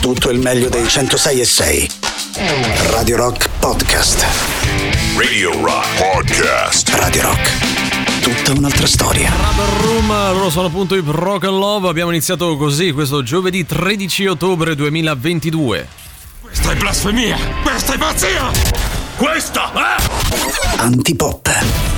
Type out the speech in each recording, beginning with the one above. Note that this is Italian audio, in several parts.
tutto il meglio dei 106 e 6. Radio Rock Podcast. Radio Rock Podcast. Radio Rock. Tutta un'altra storia. Rubber Room, loro sono appunto i Rock and Love. Abbiamo iniziato così questo giovedì 13 ottobre 2022. Questa è blasfemia! Questa è pazzia! Questa è... Antipop.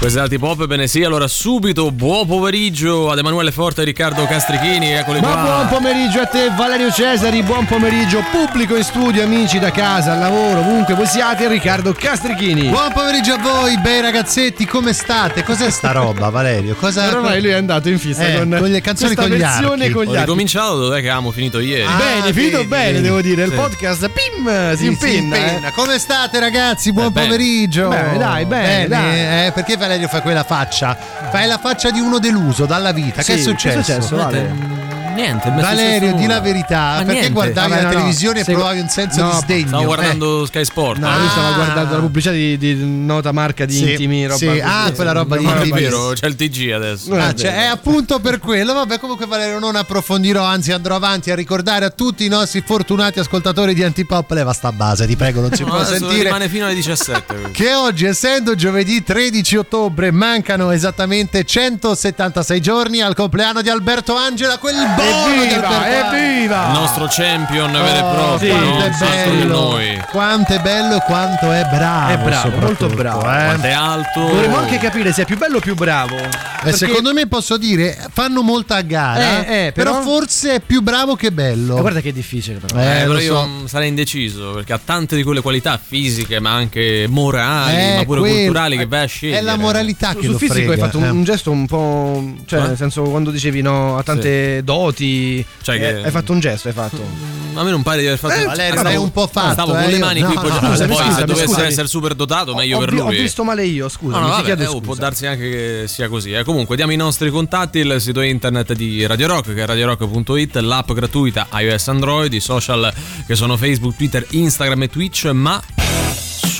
Questa è Altipop, bene sì, allora subito buon pomeriggio ad Emanuele Forte e Riccardo Castrichini, eccoli Ma qua. buon pomeriggio a te Valerio Cesari, buon pomeriggio pubblico in studio, amici da casa, al lavoro, ovunque voi siate, Riccardo Castrichini. Buon pomeriggio a voi, bei ragazzetti, come state? Cos'è sta roba, Valerio? Cosa Ormai lui è andato in fissa Eh, con, con le canzoni con gli archi. con gli Ho ricominciato, dov'è che avevamo finito ieri? Ah, Bene, finito vedi, bene, vedi. devo dire. Il Sì. podcast, pim, si Sì, impenna. sì, eh. Come state ragazzi? Buon Eh, bene. pomeriggio. Bene, dai, bene, dai. Eh, perché Valerio fa quella faccia? Fai la faccia di uno deluso dalla vita. Sì, che è successo? Che è successo, Vale? Niente, Valerio, di la verità, Ma perché niente. guardavi Vabbè, la no, televisione e Segu- provavi un senso no, di sdegno? Stavo Eh. guardando Sky Sport. No, eh. lui stava Ah. guardando la pubblicità di, di nota marca di Sì, intimi, roba sì. così. Ah, quella roba di Ma è intimi. vero, c'è il TG adesso. Ah, è cioè, è appunto per quello. Vabbè, comunque Valerio non approfondirò, anzi andrò avanti a ricordare a tutti i nostri fortunati ascoltatori di Antipop. Leva sta base, ti prego, non si No, può sentire. rimane fino alle 17. Che oggi, essendo giovedì 13 ottobre, mancano esattamente 176 giorni al compleanno di Alberto Angela, quel di Alberto Evviva, evviva! Il nostro champion vero e Oh, proprio, quanto è bello, noi. quanto è bello e quanto è bravo. È bravo, molto bravo. eh. Quanto è alto. Dovremmo anche capire se è più bello o più bravo. Eh, secondo me posso dire, fanno molta a gara, Eh, eh, però... però- forse è più bravo che bello. Eh, guarda che è difficile però. Eh, Eh, però io so. sarei indeciso perché ha tante di quelle qualità fisiche, ma anche morali, Eh, ma pure quello- culturali che vai a scegliere. È la moralità che Sul lo fisico hai frega, fatto un, eh. un gesto un po'. Cioè, Eh? nel senso, quando dicevi no, ha tante doti. Cioè eh, che- Hai fatto un gesto, hai fatto. Mm, A me non pare di aver fatto Eh, Valerio, sei un po' fatto, Stavo eh, con le io- mani qui no, poggiate. scusami, Poi se scusami, dovesse scusami. essere super dotato, meglio ho, per lui. ho visto male io, scusa. No, no, vabbè, chiedo eh, scusa. può darsi anche che sia così. eh. Comunque, diamo i nostri contatti: il sito internet di Radio Rock, che è radiorock.it, l'app gratuita iOS Android, i social che sono Facebook, Twitter, Instagram e Twitch, ma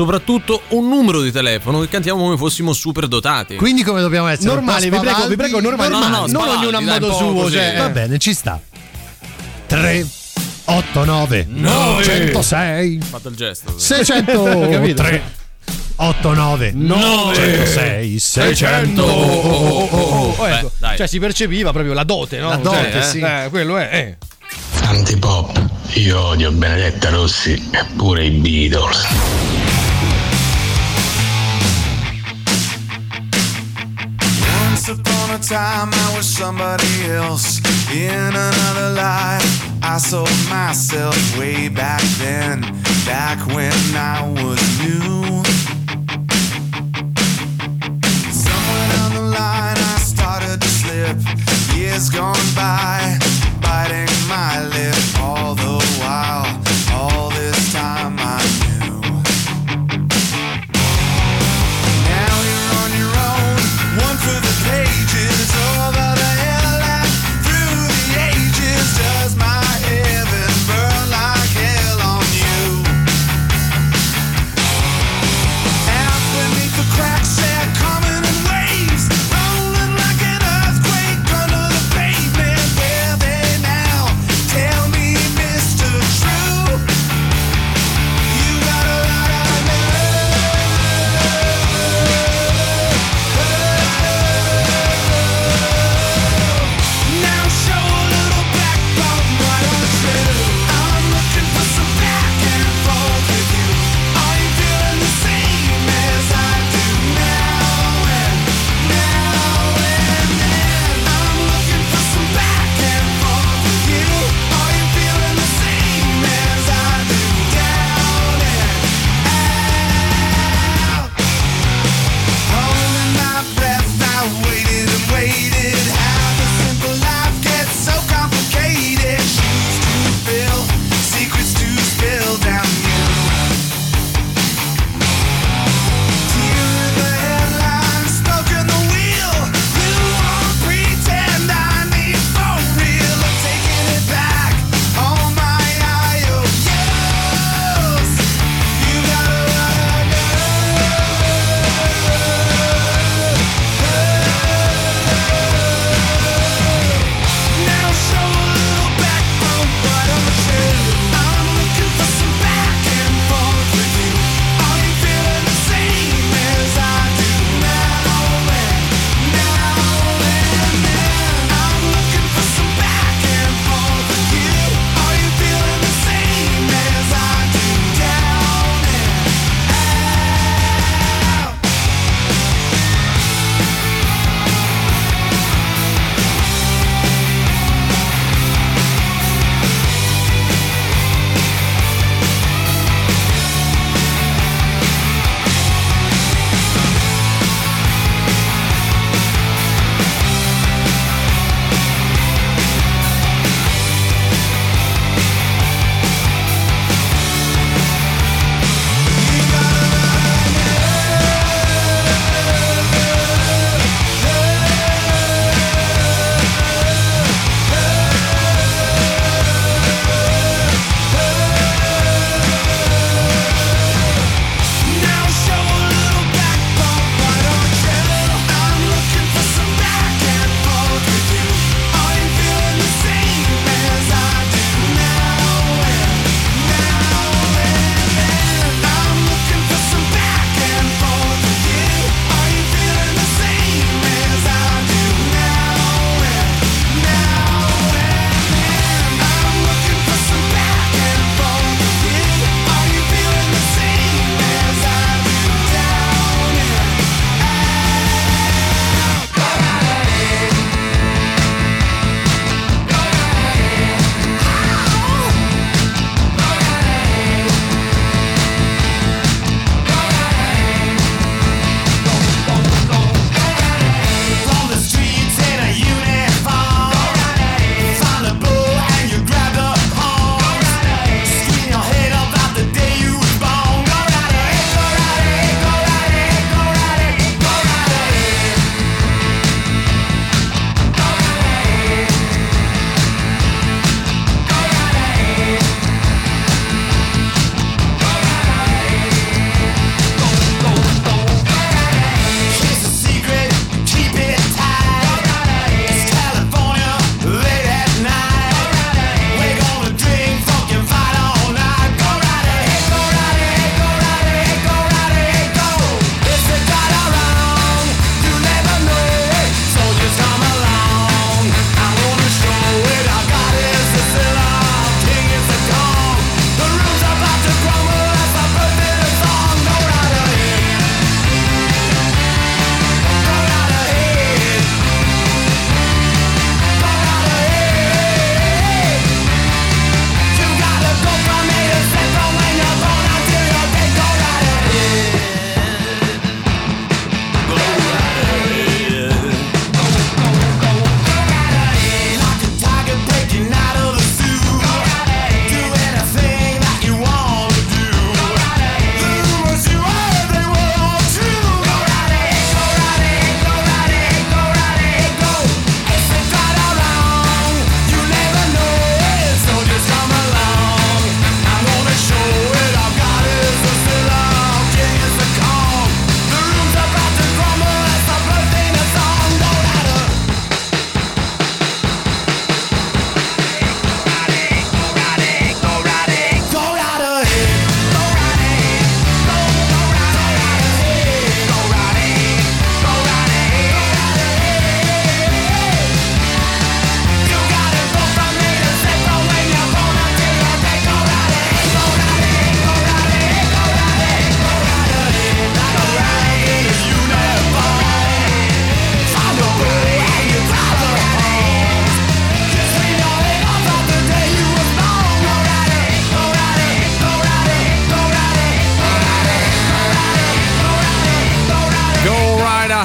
soprattutto un numero di telefono che cantiamo come fossimo super dotati. Quindi come dobbiamo essere? Normali, vi prego, vi prego, normali. No, no, no, non ognuno a modo suo. così. Cioè, Va eh. bene, ci sta. 3 8 9 Nove. 106 Ho fatto il gesto. 600 Capito? 3 8 9 Nove. 106 600 Oh, oh, oh, Beh, ecco. dai. Cioè, si percepiva proprio la dote, no? La dote, Cioè, sì. eh, quello è. eh. Antipop, io odio Benedetta Rossi e pure i Beatles. Time I was somebody else in another life. I sold myself way back then, back when I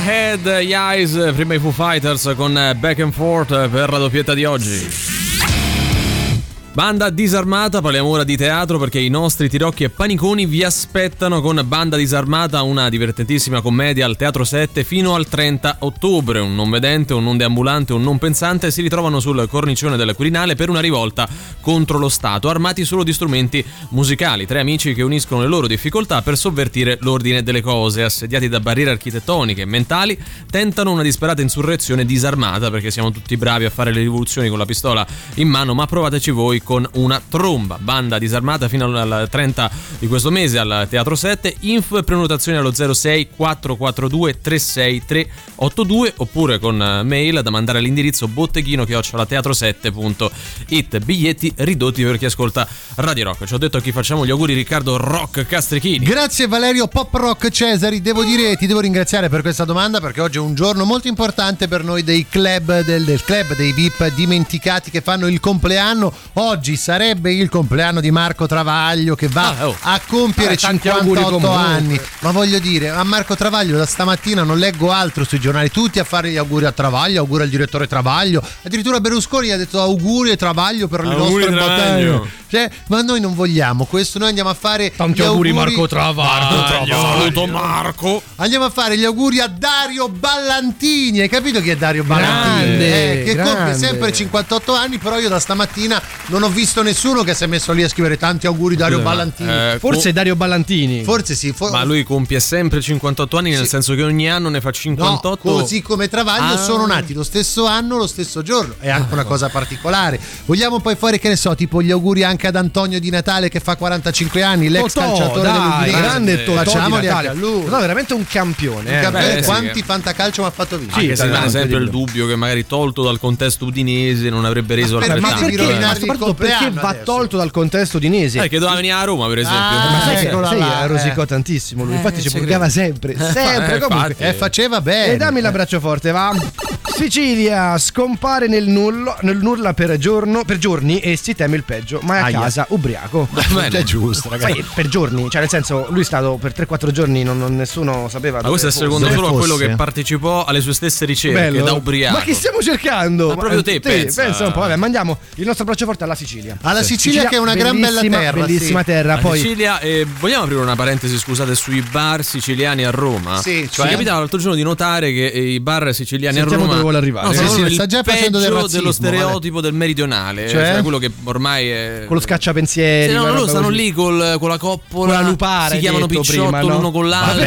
Ahead, gli Eyes, prima i Foo Fighters con Back and Forth per la doppietta di oggi. Banda disarmata, parliamo ora di teatro perché i nostri tirocchi e paniconi vi aspettano con Banda disarmata, una divertentissima commedia al Teatro 7 fino al 30 ottobre. Un non vedente, un non deambulante, un non pensante si ritrovano sul cornicione del Quirinale per una rivolta contro lo Stato, armati solo di strumenti musicali. Tre amici che uniscono le loro difficoltà per sovvertire l'ordine delle cose, assediati da barriere architettoniche e mentali, tentano una disperata insurrezione disarmata perché siamo tutti bravi a fare le rivoluzioni con la pistola in mano, ma provateci voi con una tromba. Banda disarmata fino al 30 di questo mese al Teatro 7. Info e prenotazioni allo 06 442 36382 oppure con eh, mail da mandare all'indirizzo botteghino teatro7.it. Biglietti ridotti per chi ascolta Radio Rock. Ci ho detto a chi facciamo gli auguri Riccardo Rock Castrichini. Grazie Valerio Pop Rock Cesari, devo dire ti devo ringraziare per questa domanda perché oggi è un giorno molto importante per noi dei club del, del club dei VIP dimenticati che fanno il compleanno. Oggi sarebbe il compleanno di Marco Travaglio che va Ah, oh. a compiere Eh, tanti auguri 58 comunque. anni. Ma voglio dire, a Marco Travaglio da stamattina non leggo altro sui giornali, tutti a fare gli auguri a Travaglio, auguri al direttore Travaglio. Addirittura Berlusconi ha detto auguri e Travaglio per le Auguri, nostre Travaglio. battaglie. Cioè, ma noi non vogliamo questo, noi andiamo a fare Tanti gli auguri, Marco Travaglio. Saluto Marco. Andiamo a fare gli auguri a Dario Ballantini. Hai capito chi è Dario Ballantini? Grande, Eh, che compie grande. sempre 58 anni, però io da stamattina non ho visto nessuno che si è messo lì a scrivere tanti auguri Dario Ballantini. Eh, Forse Dario Ballantini. Forse sì, for- Ma lui compie sempre 58 anni, nel Sì. senso che ogni anno ne fa No, 58. così come Travaglio Ah. sono nati lo stesso anno, lo stesso giorno. È anche una cosa particolare. Vogliamo poi fare, che ne so, tipo gli auguri anche ad Antonio Di Natale che fa 45 anni, l'ex Totò, calciatore dai, dell'Udinese. grande Totò di Facciamoli a lui. No, veramente un campione. eh. Capire beh, sì, quanti che- fantacalcio mi ha fatto vincere. Anche se tanto, rimane sempre il dubbio che magari tolto dal contesto udinese non avrebbe reso per- altrettanto. ma devi eh. Ma soprattutto perché va adesso. tolto dal contesto udinese. Eh, che doveva venire a Roma, per esempio. Ah, Ma sai che eccola sai, là, rosicò eh. tantissimo lui, Eh, infatti ci ci purgava sempre, sempre Eh, comunque. E faceva bene. E dammi l'abbraccio forte, va. Sicilia scompare nel, nullo, nel nulla per, giorno, per giorni e si teme il peggio, ma è a Aia. casa ubriaco. Bene. È giusto, ragazzi. Sai, per giorni, cioè nel senso, lui è stato per 3-4 giorni, non, non- nessuno sapeva. Ma questo è secondo fosse. solo a quello fosse. che partecipò alle sue stesse ricerche Bello. da ubriaco. Ma che stiamo cercando? Ma proprio te, pensa. pensa un po', vabbè, mandiamo il nostro abbraccio forte alla Sicilia. Alla Sicilia, che è una gran bella terra. Bellissima sì. terra, La poi Sicilia, eh, vogliamo aprire una parentesi, scusate, sui bar siciliani a Roma? Sì, cioè? Mi capitava l'altro giorno di notare che eh, i bar siciliani Sentiamo a Roma dove vuole arrivare. no, Sì, sono sì, il sta già facendo del razzismo, dello stereotipo del meridionale, Cioè? cioè? quello che ormai è con lo scacciapensieri. Sì, no, loro stanno così. lì col- con la coppola, Con la lupara, si chiamano picciotto prima, no? l'uno con l'altro.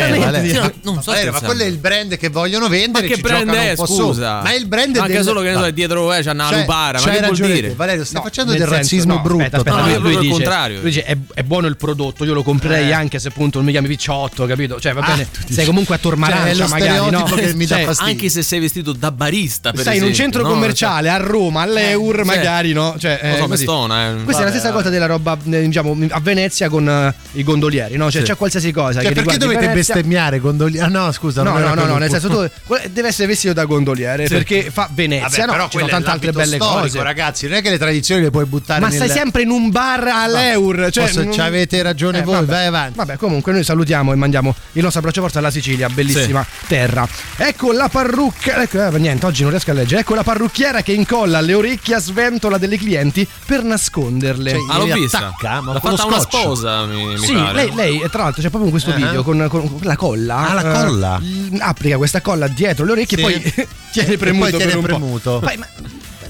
Sì, non Valerio, ma quello è il brand che vogliono vendere. Ma che brand è, scusa? Ma il brand è Anche del... solo che so, dietro eh, c'è una lupara, ma che vuol dire? Valerio, stai facendo del senso- razzismo no, brutto. Aspetta, aspetta, No, lui, lui dice, contrario. lui dice è, è buono il prodotto, io lo comprerei Eh. anche se appunto non mi chiami picciotto, capito? Cioè va Ah, bene, dici- sei comunque a Tormarancia Cioè, magari, no? che mi dà Cioè, fastidio. Anche se sei vestito da barista, per Sai, in un esempio, centro no? commerciale a Roma, all'Eur, sì. magari, no? Cioè, Lo so. Mestona, eh. Questa è la stessa cosa della roba, eh, diciamo, a Venezia con eh, i gondolieri, no? Cioè, c'è qualsiasi cosa Cioè, che perché dovete bestemmiare gondolieri? Ah no, scusa. No, no, no, nel senso tu deve essere vestito da gondoliere perché fa Venezia, no? ci sono tante altre belle storico, cose. ragazzi. Non è che le tradizioni le puoi buttare Ma nel... stai sempre in un bar all'Eur. Cioè, Posso- non- ci avete ragione voi, vabbè. vai avanti. Vabbè, comunque noi salutiamo e mandiamo il nostro abbraccio forte alla Sicilia, bellissima terra. Ecco la parrucca. Ecco, eh, niente, oggi non riesco a leggere. Ecco la parrucchiera che incolla le orecchie a sventola delle clienti per nasconderle. Cioè, Ah, l'ho vista. attacca, ma L'ha con lo fatta una scotch. sposa, mi, mi Sì, pare. lei, lei, tra l'altro c'è proprio in questo Ah. video con, con- con la colla. Ah, la eh, colla? l- applica questa colla dietro le orecchie Sì. e poi tiene E premuto poi tiene premuto. Poi, ma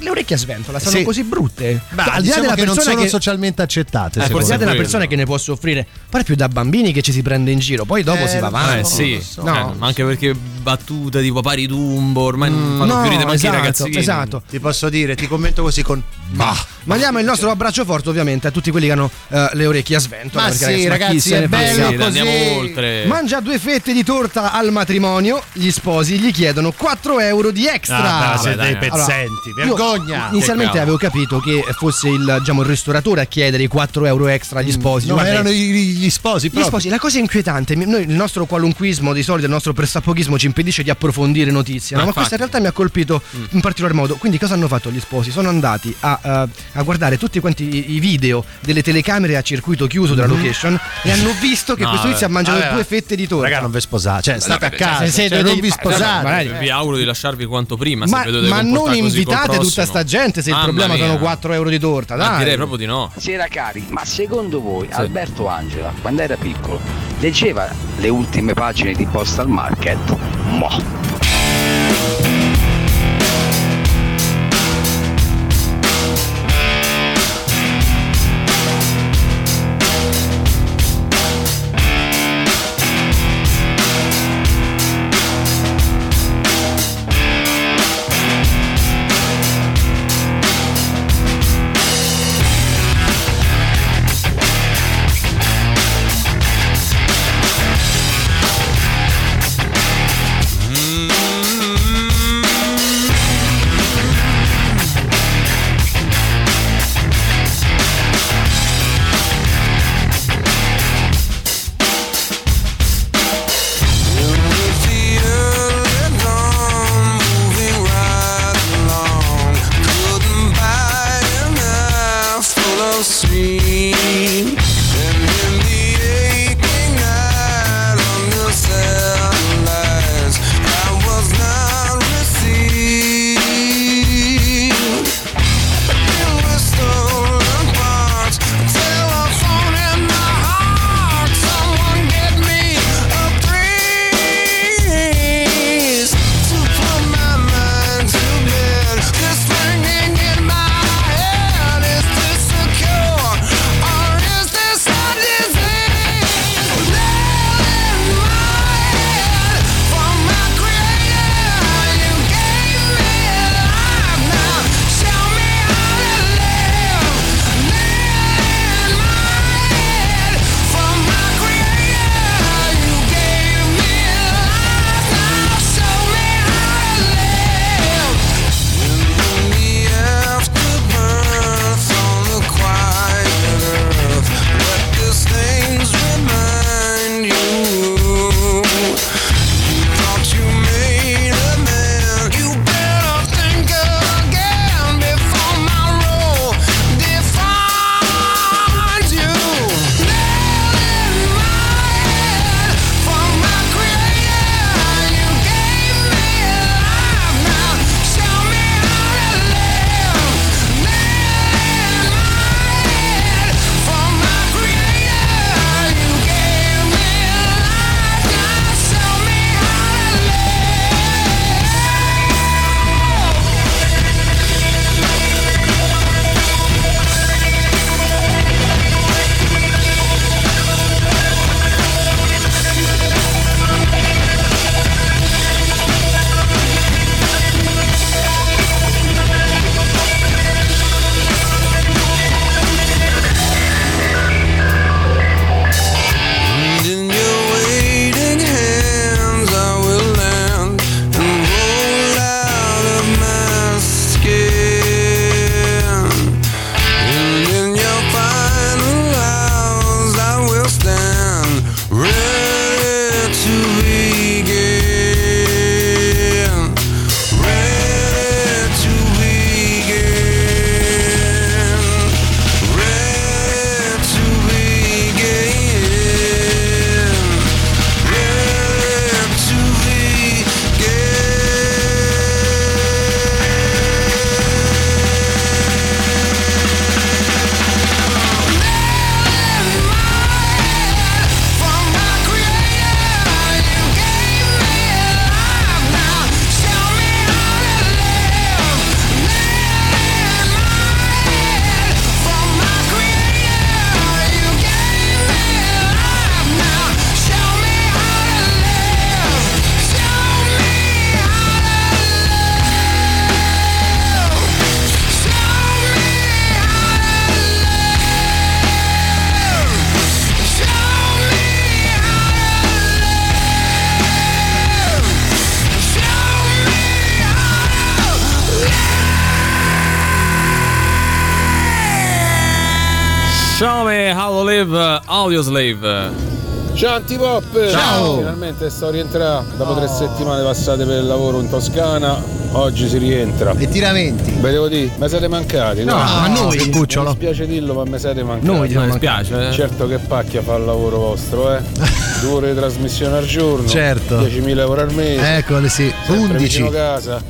le orecchie a sventola sono Sì. così brutte. Ma Cioè, al di là diciamo della che non persona sono che socialmente accettate. Eh, al secondo di là forse della persona che ne può soffrire, pare più da bambini che ci si prende in giro, poi dopo Eh, si va lo avanti. Eh sì, so. No. Eh, ma anche perché battute tipo pari Dumbo ormai non fanno No, più ridere esatto, ragazzini. esatto. Ti posso dire, ti commento così con... Bah. Mandiamo il nostro abbraccio forte ovviamente a tutti quelli che hanno eh, le orecchie a sventola. Ma perché, sì, ragazzi, se è bello Sì, così. andiamo oltre. Mangia due fette di torta al matrimonio, gli sposi gli chiedono 4 euro di extra. Ah, siete dai, dei allora, pezzenti, Io, vergogna! Inizialmente avevo capito che fosse il, diciamo, il ristoratore a chiedere i 4 euro extra agli sposi. No, ma erano i- gli sposi Gli proprio. sposi, la cosa inquietante, noi, il nostro qualunquismo di solito, il nostro pressapochismo ci impedisce di approfondire notizie, no? Ma ma questa in realtà mi ha colpito in particolar modo. Quindi cosa hanno fatto gli sposi? Sono andati a, eh, a guardare tutti quanti i, i video delle telecamere a circuito chiuso della location e hanno visto che No, questo tizio ha mangiato Vabbè, due fette di torta. Raga, non vi sposate, cioè state a cioè, casa, se cioè, devi- non vi sposate. Vi auguro di lasciarvi quanto prima. Ma, ma non invitate tutta sta gente se il problema mia. sono 4 euro di torta, Ma dai. direi proprio di no. Sera cari, ma secondo voi Alberto Angela, quando era piccolo, leggeva le ultime pagine di Postal Market? Mo. Show me how to live Audio Slave. Ciao Antipop! Ciao! Finalmente sto rientrando dopo tre settimane passate per il lavoro in Toscana. Oggi si rientra. E tiramenti. Ve devo dire, mi siete mancati, no? No, ma noi- Mi Cucciolo. dispiace dirlo, ma mi siete mancati. Noi Non mi spiace, eh? Certo che pacchia fa il lavoro vostro, eh? Due ore di trasmissione al giorno. Certo. 10.000 euro al mese. Eccole sì, sempre 11. vicino casa.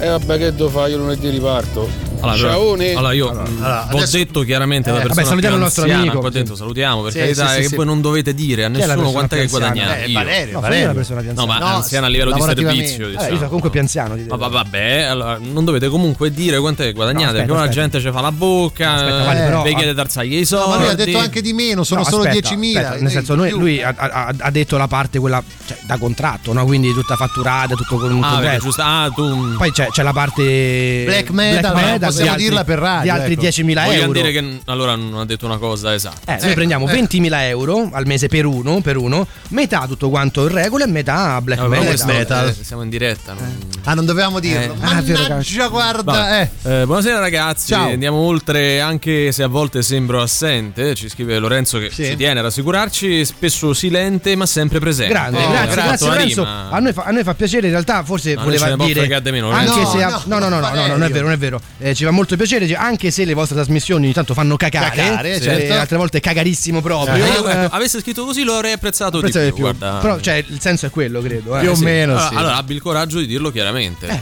E vabbè che devo fare? Io lunedì riparto. Allora, Ciaone! allora io allora, mh, adesso- ho detto chiaramente Eh, persona vabbè, salutiamo il nostro anziana amico, qua dentro, salutiamo per Sì, carità sì, sì, è che sì. voi non dovete dire a è nessuno quanto è che guadagnate Eh, io. Valerio, No, Valerio. la persona più No, anziana. ma No, anziana a livello di servizio, Eh, diciamo. io sono comunque più anziano. Ma va- vabbè, allora, non dovete comunque dire quanto è che guadagnate, No, aspetta, perché ora la aspetta. gente ci fa la bocca, Aspetta, eh, Vale, però- vi chiede tarzagli i No, soldi. ma lui ha detto anche di meno, sono No, solo aspetta, 10.000. aspetta, nel senso, noi- più. lui ha, detto la parte quella cioè, da contratto, no? quindi tutta fatturata, tutto con un Ah, contratto. Ah, tu Poi c'è, la parte Black metal, possiamo altri- dirla per radio, di altri ecco. 10.000 Vogliamo euro. dire che allora non ha detto una cosa esatta. Eh, noi prendiamo 20.000 euro al mese per uno, per uno, metà tutto quanto in regola e metà black Vabbè, metal. metal. eh, siamo in diretta. non- Ah, non dovevamo dirlo. Eh. Ah, Mannaggia, guarda, Vabbè. eh. Eh, buonasera ragazzi, Ciao. andiamo oltre anche se a volte sembro assente, ci scrive Lorenzo che Sì. ci tiene a rassicurarci, spesso silente ma sempre presente. Grande, Oh, grazie, grazie Lorenzo. A noi, fa, a noi fa piacere, in realtà forse No, voleva dire fregare di meno, anche se No, no, no, no, no, no, non è vero, non è vero. Ci fa molto piacere, anche se le vostre trasmissioni ogni tanto fanno cacare, Cacare, eh, certo. altre volte cagarissimo proprio. Io, Eh, avesse scritto così lo avrei apprezzato apprezzato di più. più. Però cioè, il senso è quello, credo. eh. Più o Sì. meno, allora, sì. allora abbi il coraggio di dirlo chiaramente. Eh.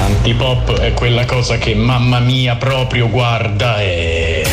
Antipop è quella cosa che mamma mia proprio guarda e...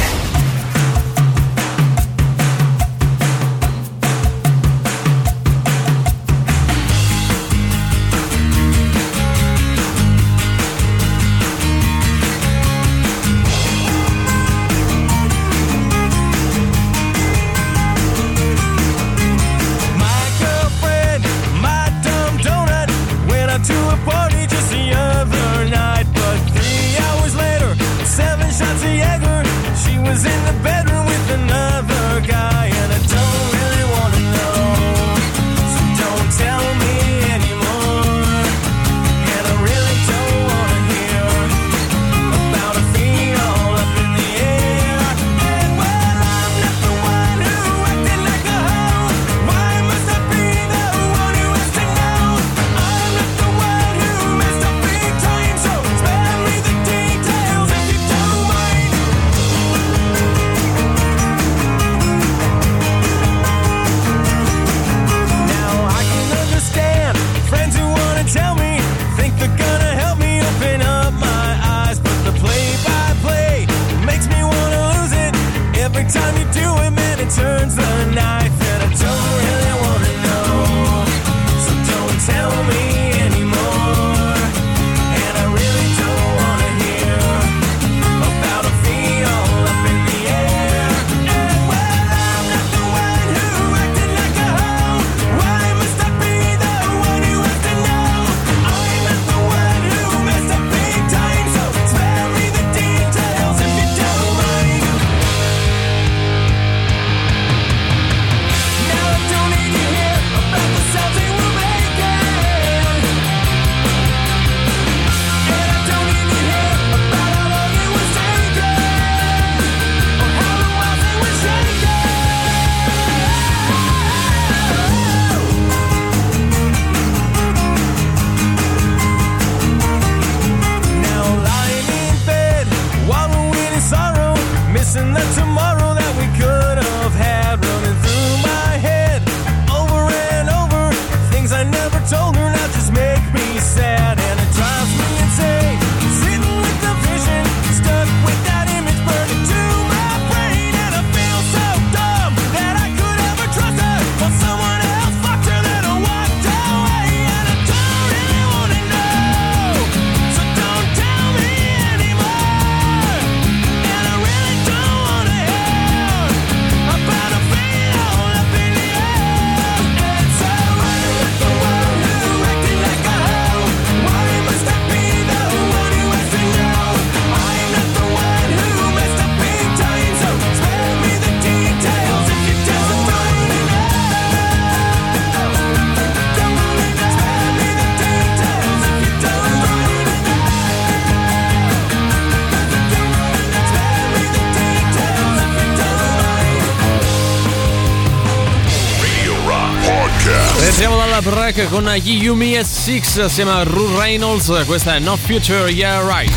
Rec con Yumi e Six assieme a Ru Reynolds. Questa è No Future, Yeah Right.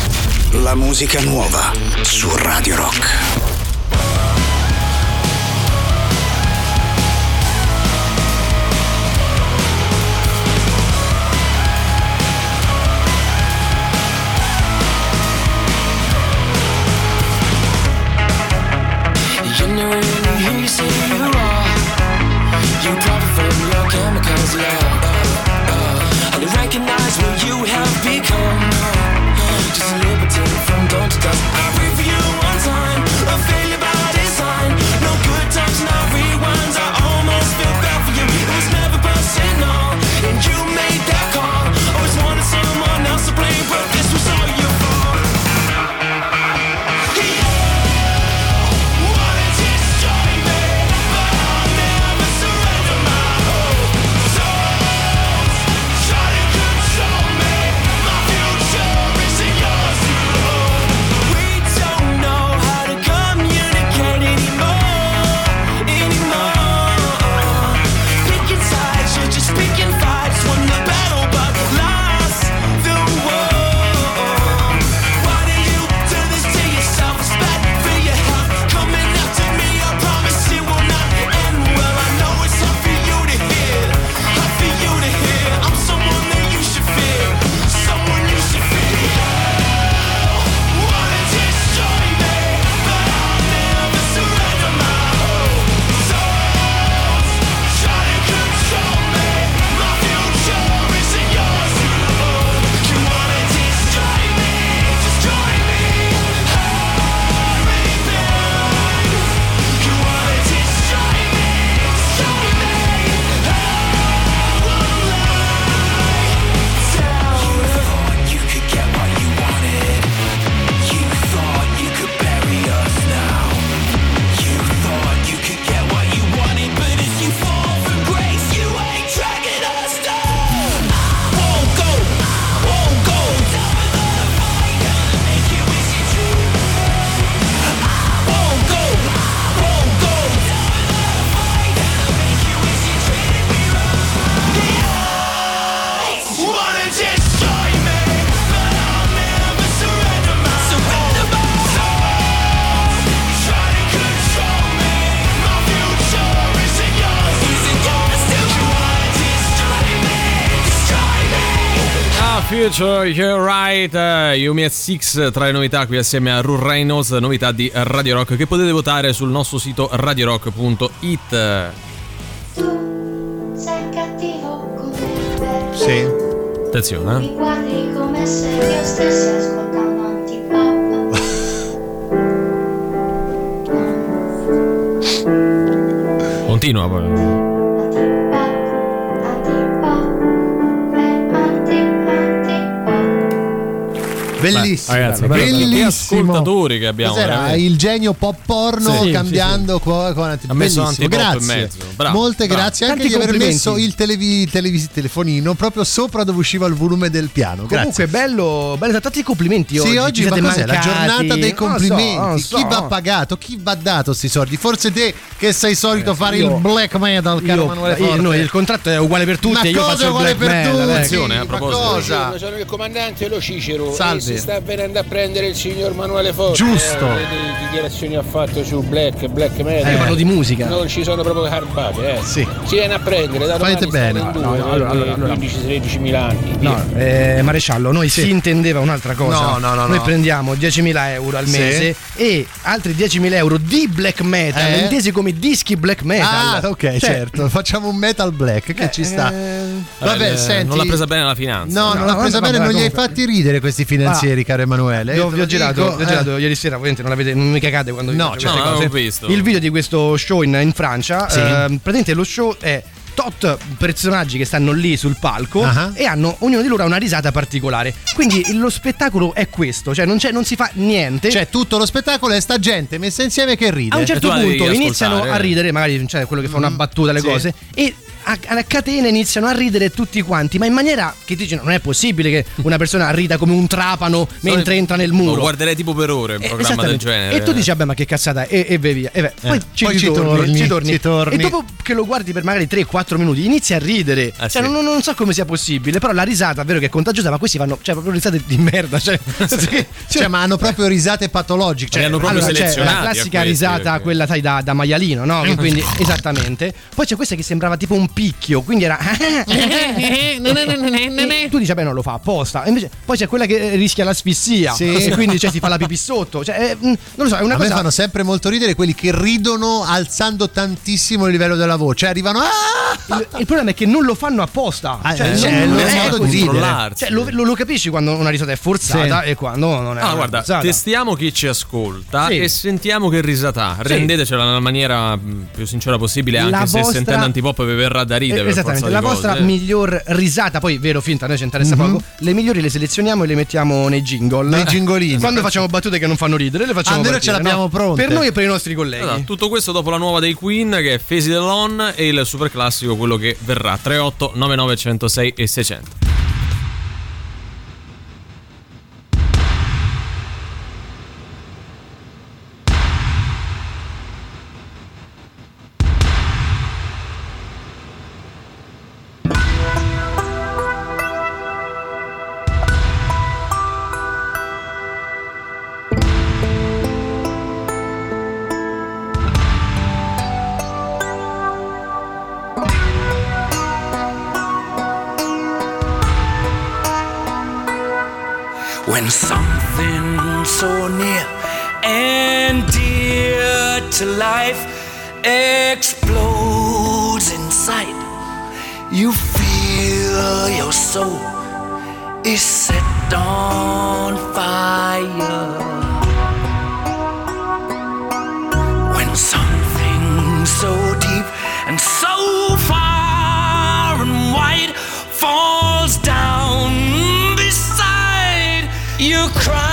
La musica nuova su Radio Rock. Future, you're right. eh, Yumi e Six tra le novità qui assieme a Ru Reynolds, novità di Radio Rock che potete votare sul nostro sito radiorock.it. Sei cattivo come me Sì. Attenzione, Mi guardi come se io stessi ascoltando antipop eh. Continua poi. Bellissimo, Beh, ragazzi, bellissimo. ascoltatori che abbiamo, Cos'era? Il genio pop porno Sì, cambiando co- con Ha messo antipop grazie. in mezzo. Bravo, Molte bravo. grazie anche Tanti di aver complimenti. messo il televi- televis- telefonino proprio sopra dove usciva il volume del piano. Comunque, Grazie. bello, bello, tanti complimenti Sì, oggi. oggi ci ma cos'è? La giornata dei Non lo so, complimenti. non so. Chi va pagato? Chi va dato questi soldi? Forse te che sei solito fare io- il black metal, caro Io- Manuele io- Forte. noi, il contratto è uguale per tutti Ma io cosa faccio il uguale black per tutti? eh. Attenzione, a Ma proposito. cosa? Sono il comandante Lo Cicero Salve. Si sta venendo a prendere il signor Manuele Forte Giusto. Eh, le dichiarazioni ha fatto su Black, Black Metal Eh, parlo di musica. non ci sono proprio garbate eh. Sì. si viene a prendere da Fate bene. No, due, no, allora, allora, allora. 15-16 mila anni No, eh, maresciallo, noi si intendeva un'altra cosa. No, no, no, Noi no. prendiamo 10.000 euro al Sì. mese e altri 10.000 euro di black metal, Eh? intesi come dischi black metal. Ah, ok, Cioè, certo. Facciamo un metal black che eh, ci sta. eh, Vabbè, Eh, senti. Non l'ha presa bene la finanza. No, non l'ha no, presa bene, non li hai fatti ridere questi finanzieri, caro Emanuele. Vi ho, Io te vi ho girato, dico, vi ho eh. girato ieri sera, ovviamente non, avete, non mi cagate quando vi No, faccio cioè, queste no, cose. visto. Il video di questo show in, in Francia, Sì. ehm, praticamente lo show è tot personaggi che stanno lì sul palco Ah. e hanno ognuno di loro ha una risata particolare. Quindi lo spettacolo è questo, cioè non, c'è- non si fa niente. Cioè, tutto lo spettacolo è sta gente messa insieme che ride. a un certo punto iniziano a ridere, magari c'è quello che fa una battuta, le Sì. cose, e a, a catena iniziano a ridere tutti quanti, ma in maniera che dici non è possibile che una persona rida come un trapano mentre entra nel muro. Lo guarderei tipo per ore un Eh, programma del esattamente. genere. E tu dici, vabbè, ma che cazzata, è?" e, e via. E beh, poi, ci, poi ci torni, ci torni. ci torni. E dopo che lo guardi per magari 3-4 minuti, inizi a ridere. Ah, cioè, sì. non, non so come sia possibile, però la risata, è vero che è contagiosa, ma questi fanno, cioè, proprio risate di merda. Cioè, sì, Cioè, ma hanno proprio risate patologiche. Li hanno proprio allora, c'è selezionati la classica questi, risata, perché- quella sai da, da maialino, no? Quindi, esattamente. Poi c'è questa che sembrava tipo un picchio, quindi era. Tu dici, beh, non lo fa apposta. Invece, poi c'è quella che eh, rischia l'asfissia. Sì. E quindi cioè, si fa la pipì sotto. Cioè, eh, non lo so, è una a me cosa. fanno sempre molto ridere quelli che ridono alzando tantissimo il livello della voce. Arrivano. "Ah!" Il, il problema è che non lo fanno apposta. Ah, cioè, eh, non- cioè, è non lo è modo così. di ridere. controllarsi. Cioè, lo, lo- lo capisci quando una risata è forzata Sì. e quando non è. Ah, guarda, forzata. testiamo chi ci ascolta Sì. e sentiamo che risata. ha. Rendetecela nella maniera più sincera possibile, anche La se vostra- sentendo antipop vi verrà da ridere. Esattamente, la vostra cose. miglior risata, poi vero finta, a noi ci interessa poco. Le migliori le selezioniamo e le mettiamo nei jingle. Nei gingolini. Quando facciamo battute che non fanno ridere, le facciamo Almeno partire, ce l'abbiamo no? pronte. Per noi e per i nostri colleghi. Allora, tutto questo dopo la nuova dei Queen che è Fesi dell'On e il super classico quello che verrà 38 99 106 e 600. You feel your soul is set on fire. When something so deep and so far and wide falls down beside your cries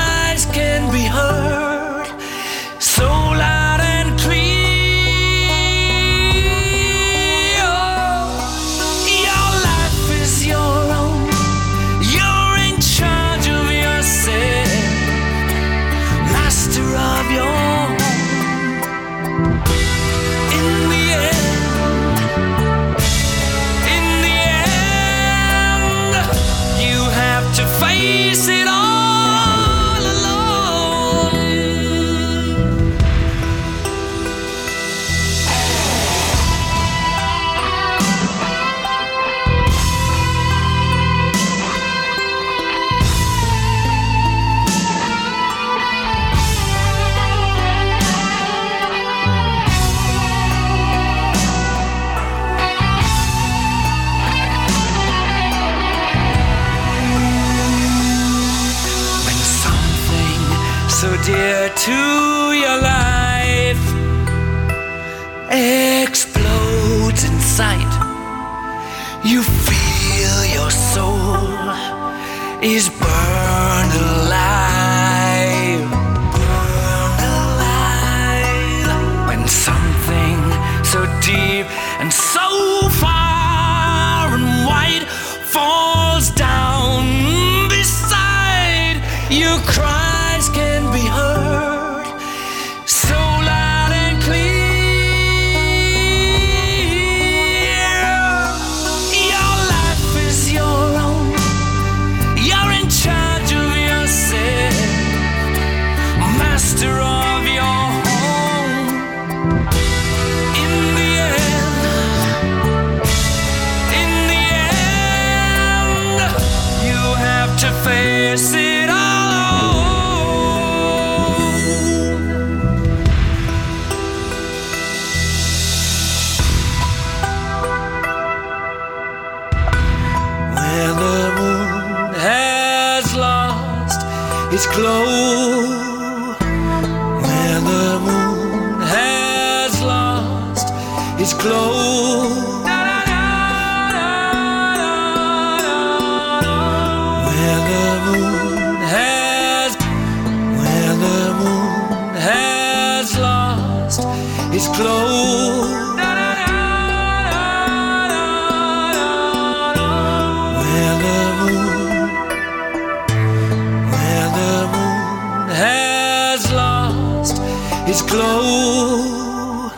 is glow.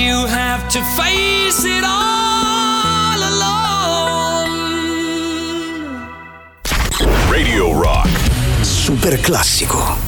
You have to face it all alone. Radio Rock. Super classico.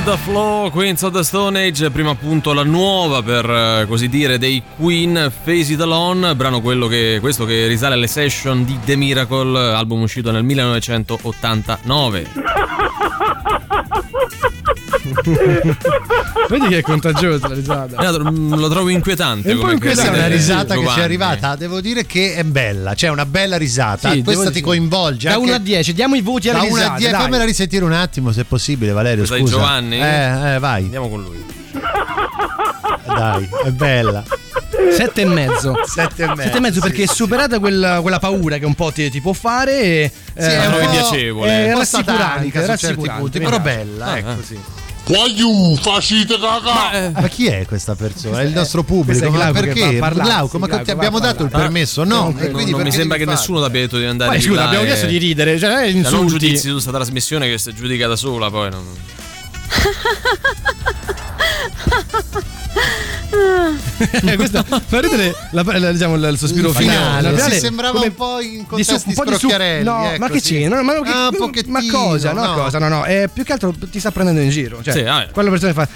With the flow, Queens of the Stone Age, prima appunto la nuova per eh, così dire dei Queen, Face It Alone, brano quello che, questo che risale alle session di The Miracle, album uscito nel 1989. Vedi che è contagiosa la risata. Eh, Lo trovo inquietante. È un po' inquietante. È una risata che ci è arrivata, devo dire che è bella, cioè una bella risata. Sì, Questa ti dire- coinvolge. Da anche- 1 a 10, diamo i voti alle Da 1 a risate. 10, dai. fammela risentire un attimo se è possibile, Valerio. Questa Scusa. Giovanni? Eh, eh, vai. Andiamo con lui. Dai, è bella. Sette e mezzo. Sette e mezzo. Sette e mezzo perché è superata quella, quella paura che un po' ti, ti può fare. E, Sì, è un po'- piacevole. È un rassicurante, satanica su certi rassicurante, però bella, Ah, ecco ah. sì. Quagliù, facite cagà! Ma chi è questa persona? È il nostro pubblico. Ma Glauco che perché? parlarsi, Glauco, ma Glauco, ti abbiamo dato il parlare. permesso? No, non quindi non mi sembra che nessuno ti abbia detto di andare di scusa, abbiamo chiesto di ridere, cioè non è da non insulti. giudizi su questa trasmissione che si giudica da sola poi non... Questo fa ridere la, la- diciamo, il sospiro finale. finale, sì, sembrava come un po' in di contesti su- un po' di su- No, ecco, ma che sì. c'è? No, ma, che- Ah, ma cosa? No, no. cosa? No, no. eh, più che altro ti sta prendendo in giro. Cioè, Sì, ah, eh. quella persona che fa.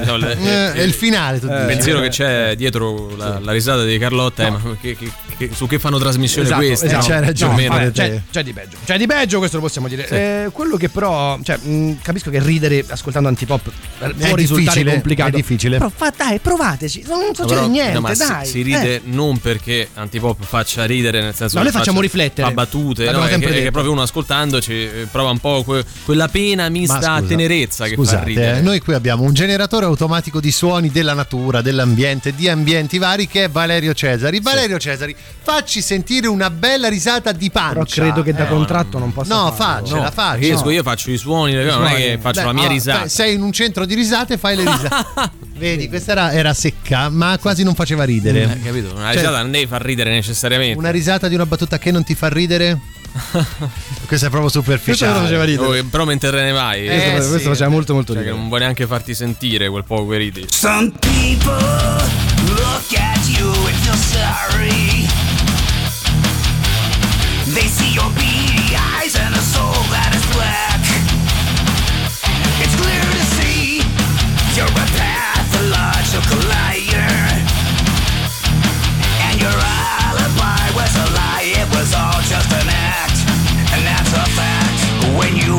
Eh, no, le- Eh, è il finale, Il pensiero che c'è dietro la, la risata di Carlotta è ma che- che- che- su che fanno trasmissione Esatto, queste? esatto. C'hai ragione, vabbè, c'è, c'è di peggio. C'è di peggio, questo lo possiamo dire. Eh, quello che però, cioè, mh, capisco che ridere ascoltando antipop eh, può risultare complicato. è difficile. Però fa, dai, provateci. Non succede Però, niente, no, ma si- dai. Si, ride Eh. non perché Antipop faccia ridere, nel senso No, che noi facciamo faccia- riflettere. Fa battute, no, è che, è che proprio uno ascoltandoci eh, prova un po' que- quella pena mista a tenerezza che fa Scusate, ridere. eh, noi qui abbiamo un generatore automatico di suoni della natura, dell'ambiente, di ambienti vari che è Valerio Cesari. Valerio Cesari, facci sentire una bella risata di pancia. Però credo che da Eh, contratto non possa No, farlo. faccela, No, faccia. perché io, faccio i suoni, non è suoni. che faccio Beh, la mia ah, risata. sei in un centro di risate e fai le risate. Vedi, questa era, era secca, ma quasi non faceva ridere. Eh, capito? Una Cioè, risata non devi far ridere necessariamente. Una risata di una battuta che non ti fa ridere? Questa è proprio superficiale. Questo faceva ridere. Oh, però mentre te ne vai. Eh, questo, sì. questo faceva molto molto Cioè, che ridere. non vuoi neanche farti sentire quel poco che ridi. Some people look at you and feel sorry. They see your beady eyes and a soul that was all just an act. And that's a fact. When you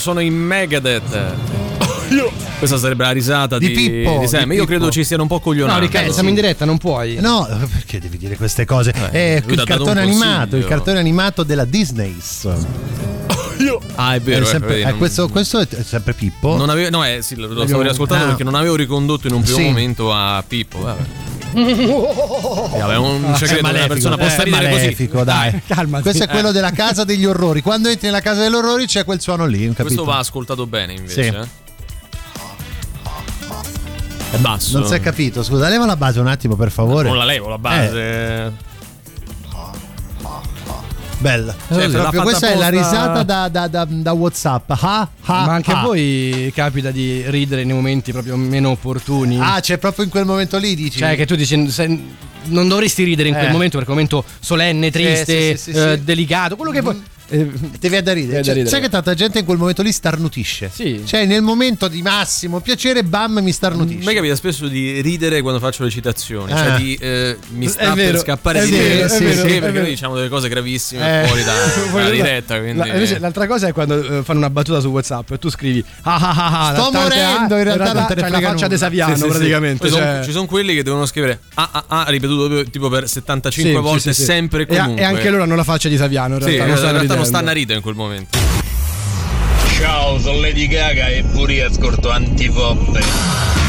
sono in Megadeth. Questa sarebbe la risata di, Di Pippo, di Sam. di Io Pippo. credo ci stiano un po' coglionati. No, Riccardo, siamo in diretta, non puoi. No, perché devi dire queste cose? è lui il cartone animato, il cartone animato della Disney's. Ah, è vero. È sempre- vedi, eh, non- questo, questo è sempre Pippo. Non avevo, no, eh, sì, lo lo stavo riascoltando Ah. perché non avevo ricondotto in un primo Sì. momento a Pippo. Vabbè. E vabbè, un Ah, segreto è una persona malefico, possa ridere così. malefico, dai. Calmati. Questo è quello Eh. della casa degli orrori. Quando entri nella casa degli orrori c'è quel suono lì, capito? Questo va ascoltato bene invece. Sì. eh. È basso. Non si è capito, scusa, leva la base un attimo per favore. Non la levo la base. Eh, bella. Cioè, Cioè, proprio questa è la risata da, da- da- da WhatsApp. Ah, ah, Ma anche a voi capita di ridere nei momenti proprio meno opportuni? Ah, c'è proprio in quel momento lì, dici? Cioè, che tu dici. se- non dovresti ridere in quel Eh. momento perché è un momento solenne, triste, sì, sì, sì, eh, sì. delicato, quello che vuoi. Eh, Ti viene da ridere. Da Cioè, ridere. Sai che tanta gente in quel momento lì starnutisce. Sì. Cioè, nel momento di massimo piacere, bam, mi A starnutisce. me capita spesso di ridere quando faccio le citazioni, Ah. cioè di eh, mi sta È vero, per scappare di ridere sì, vero, sì, perché noi diciamo delle cose gravissime Eh. fuori da, la- diretta. Quindi... la- invece l'altra cosa è quando eh, fanno una battuta su WhatsApp e tu scrivi ah ah ah ah Sto morendo, in realtà non te ne c'hai la faccia di Saviano Sì, sì, sì. praticamente. Cioè- ci sono quelli che devono scrivere ah ah ah ripetuto tipo per 75 Sì, sì, volte sempre e a- comunque. e anche loro hanno la faccia di Saviano in realtà, non stanno realtà non stanno a ridere in quel momento. Ciao, sono Lady Gaga e pure io ascolto Antipoppe.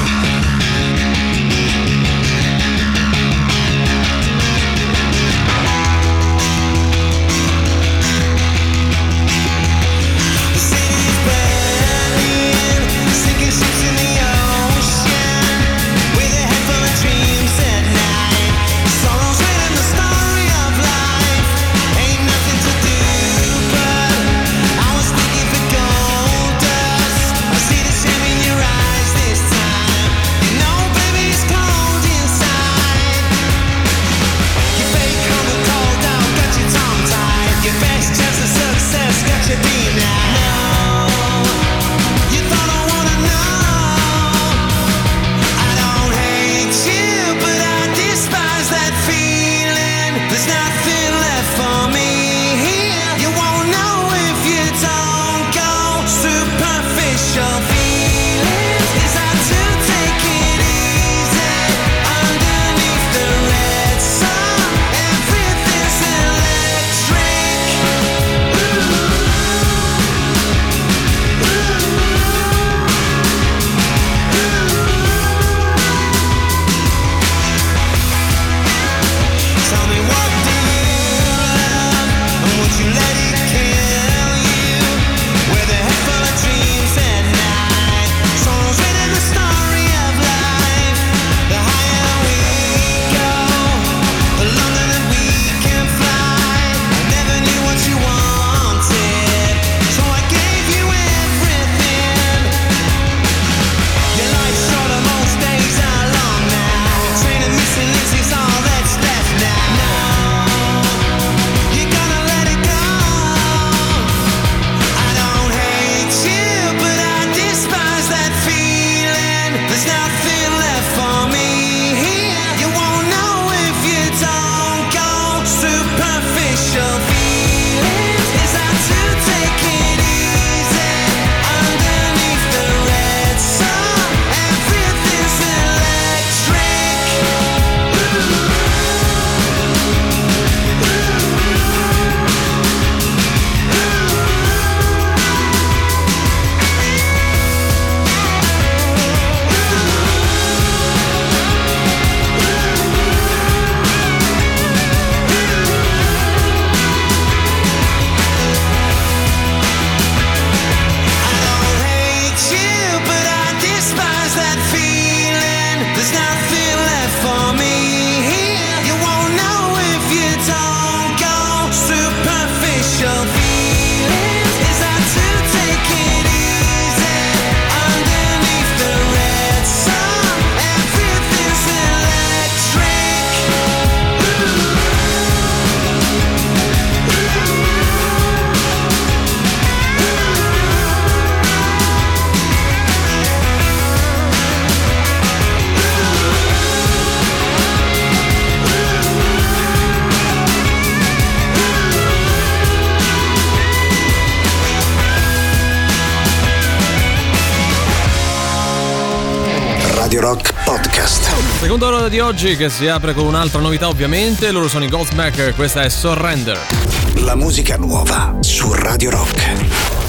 Radio Rock Podcast. Seconda ora di oggi che si apre con un'altra novità ovviamente, loro sono i Godsmack, questa è Surrender. La musica nuova su Radio Rock.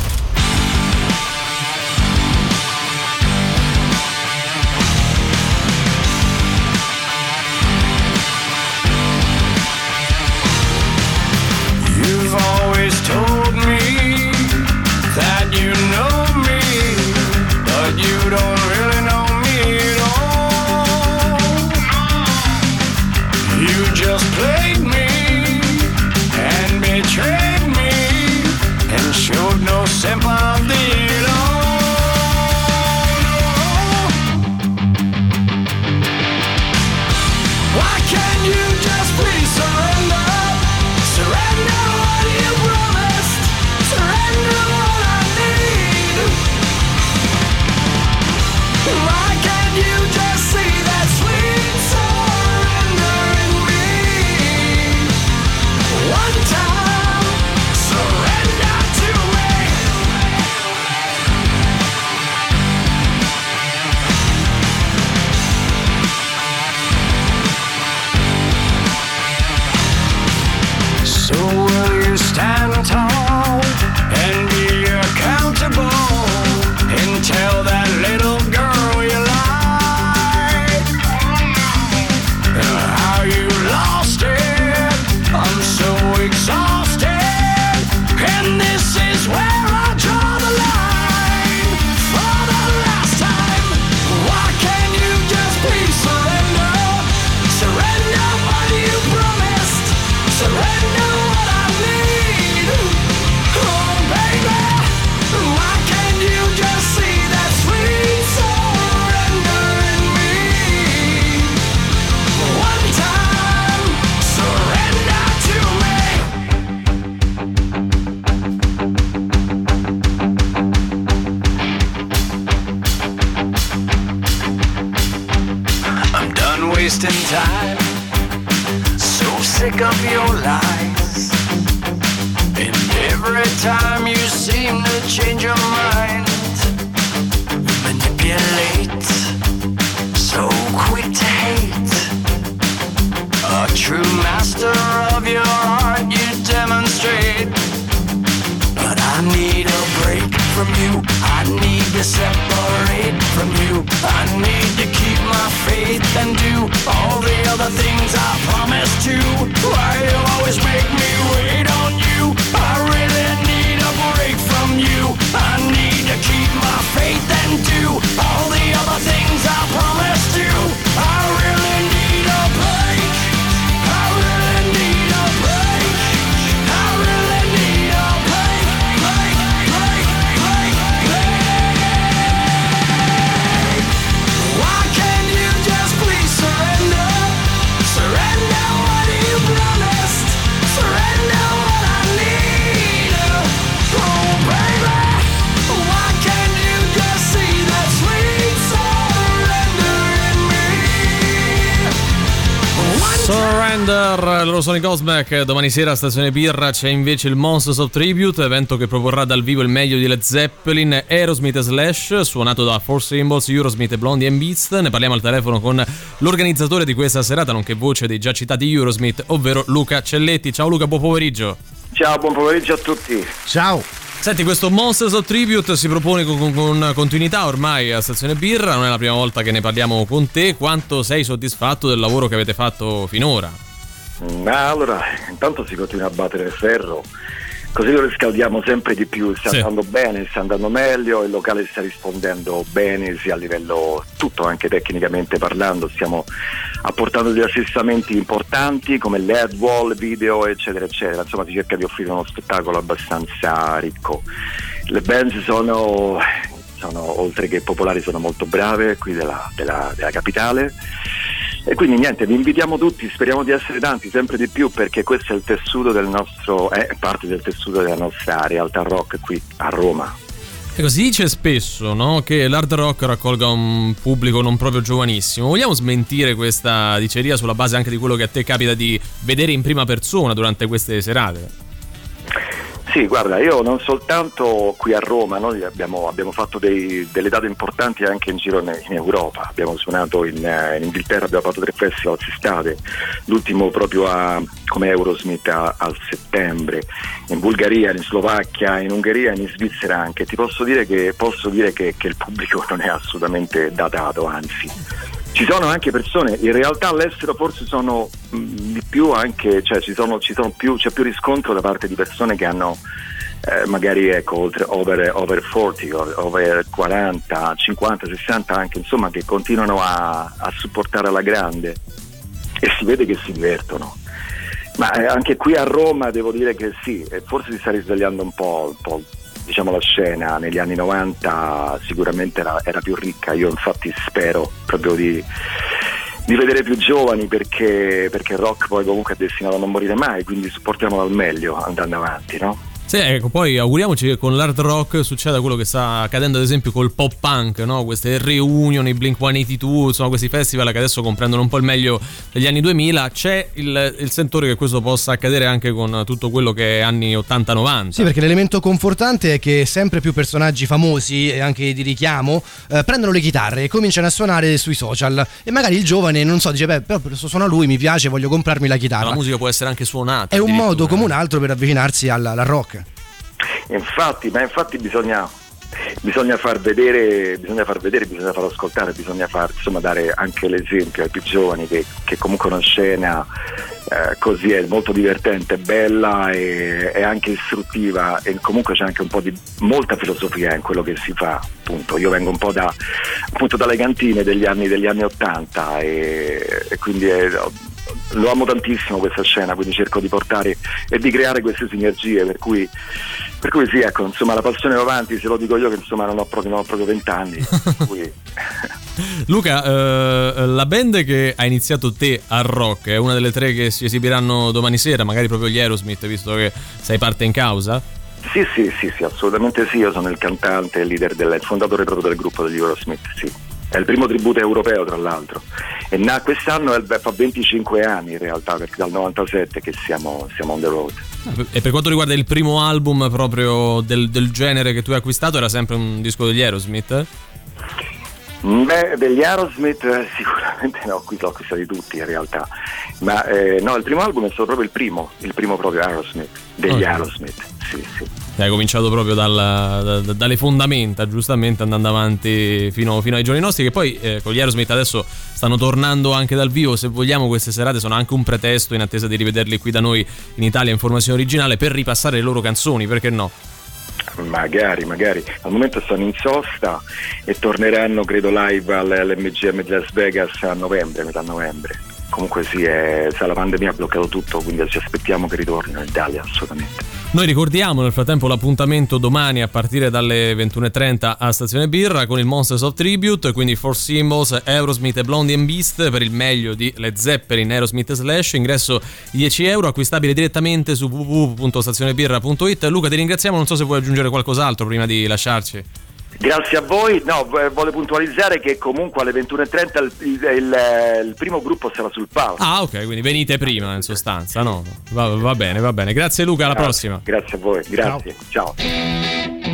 Sono i Godsmack, domani sera a Stazione Birra c'è invece il Monsters of Tribute, evento che proporrà dal vivo il meglio di Led Zeppelin, Aerosmith e Slash, suonato da Four Symbols, Eurosmith e Blondie and Beast. Ne parliamo al telefono con l'organizzatore di questa serata, nonché voce dei già citati Eurosmith, ovvero Luca Celletti. Ciao Luca, buon pomeriggio. Ciao, buon pomeriggio a tutti. Ciao. Senti, questo Monsters of Tribute si propone con, con- con continuità ormai a Stazione Birra, non è la prima volta che ne parliamo con te. Quanto sei soddisfatto del lavoro che avete fatto finora? Ma allora, intanto si continua a battere il ferro, così lo riscaldiamo sempre di più, sta Sì. andando bene, sta andando meglio, il locale sta rispondendo bene sia a livello tutto, anche tecnicamente parlando, stiamo apportando degli assestamenti importanti come LED, wall, video eccetera eccetera, insomma si cerca di offrire uno spettacolo abbastanza ricco. Le band sono, sono, oltre che popolari sono molto brave qui della, della- della capitale e quindi niente, vi invitiamo tutti, speriamo di essere tanti, sempre di più, perché questo è il tessuto del nostro, è parte del tessuto della nostra realtà rock qui a Roma. Ecco, si dice spesso no, che l'hard rock raccolga un pubblico non proprio giovanissimo. Vogliamo smentire questa diceria sulla base anche di quello che a te capita di vedere in prima persona durante queste serate? Sì, guarda, io non soltanto qui a Roma, noi abbiamo, abbiamo fatto dei- delle date importanti anche in giro in, in Europa, abbiamo suonato in, eh, in Inghilterra, abbiamo fatto tre festival quest'estate, l'ultimo proprio a- come Eurosmith a, a settembre, in Bulgaria, in Slovacchia, in Ungheria in Svizzera anche. Ti posso dire che, posso dire che, che il pubblico non è assolutamente datato, anzi. Ci sono anche persone, in realtà all'estero forse sono mh, di più anche, cioè ci sono, ci sono più, c'è più riscontro da parte di persone che hanno eh, magari ecco, oltre, over, over 40, o- over 40, 50, 60 anche, insomma, che continuano a, a supportare alla grande e si vede che si divertono. Ma eh, anche qui a Roma devo dire che sì, forse si sta risvegliando un po', un po', diciamo la scena negli anni 90 sicuramente era, era più ricca, io infatti spero proprio di, di vedere più giovani perché, perché il rock poi comunque è destinato a non morire mai, quindi supportiamolo al meglio andando avanti, no? Sì, ecco, poi auguriamoci che con l'hard rock succeda quello che sta accadendo ad esempio col pop punk, no? queste reunion, i Blink 182, insomma questi festival che adesso comprendono un po' il meglio degli anni 2000, c'è il, il sentore che questo possa accadere anche con tutto quello che è anni 80-90. Sì, perché l'elemento confortante è che sempre più personaggi famosi e anche di richiamo eh, prendono le chitarre e cominciano a suonare sui social. E magari il giovane, non so, dice: Beh, però suona lui, mi piace, voglio comprarmi la chitarra. La musica può essere anche suonata. È un modo come un altro per avvicinarsi al, al rock. Infatti, ma infatti bisogna, bisogna far vedere, bisogna far vedere, bisogna far ascoltare, bisogna far, insomma, dare anche l'esempio ai più giovani che, che comunque una scena eh, così è molto divertente, bella e, e anche istruttiva e comunque c'è anche un po' di molta filosofia in quello che si fa. Appunto. Io vengo un po' da, appunto, dalle cantine degli anni, degli anni 80 e, e quindi è- lo amo tantissimo questa scena, quindi cerco di portare e di creare queste sinergie, per cui, per cui sì, ecco, insomma la passione va avanti, se lo dico io che insomma non ho proprio, non ho proprio 20 anni, per cui Luca, eh, la band che ha iniziato te al rock è una delle tre che si esibiranno domani sera, magari proprio gli Aerosmith, visto che sei parte in causa? sì, sì, sì, sì, assolutamente sì, io sono il cantante, il leader del il fondatore proprio del gruppo degli Eurosmith, sì. È il primo tributo europeo tra l'altro e na- quest'anno è fa 25 anni in realtà perché dal 97 che siamo, siamo on the road. E per quanto riguarda il primo album proprio del, del genere che tu hai acquistato, era sempre un disco degli Aerosmith? Beh, degli Aerosmith eh, sicuramente no, qui l'ho acquistati tutti in realtà, ma eh, no, il primo album è stato proprio il primo, il primo proprio Aerosmith, degli Ok. Aerosmith, sì, sì. Hai cominciato proprio dal- da- dalle fondamenta, giustamente andando avanti fino, fino ai giorni nostri, che poi eh, con gli Aerosmith adesso stanno tornando anche dal vivo, se vogliamo queste serate sono anche un pretesto in attesa di rivederli qui da noi in Italia in formazione originale per ripassare le loro canzoni, perché no? Magari, magari. Al momento stanno in sosta e torneranno, credo, live all- all'MGM di Las Vegas a novembre, metà novembre. Comunque sì, è- la pandemia ha bloccato tutto, quindi ci aspettiamo che ritornino in Italia, assolutamente. Noi ricordiamo nel frattempo l'appuntamento domani a partire dalle 21.30 a Stazione Birra con il Monsters of Tribute, quindi Four Symbols, Aerosmith e Blondie and Beast per il meglio di Led Zeppelin, Aerosmith Slash, ingresso 10 euro, acquistabile direttamente su www.stazionebirra.it. Luca ti ringraziamo, non so se vuoi aggiungere qualcos'altro prima di lasciarci. Grazie a voi. No, voglio puntualizzare che comunque alle 21.30 il, il- il- il primo gruppo sarà sul palco. Ah ok, quindi venite prima in sostanza, no? Va, va bene, va bene. Grazie Luca, alla Grazie, prossima. Grazie a voi, grazie. Ciao. Thank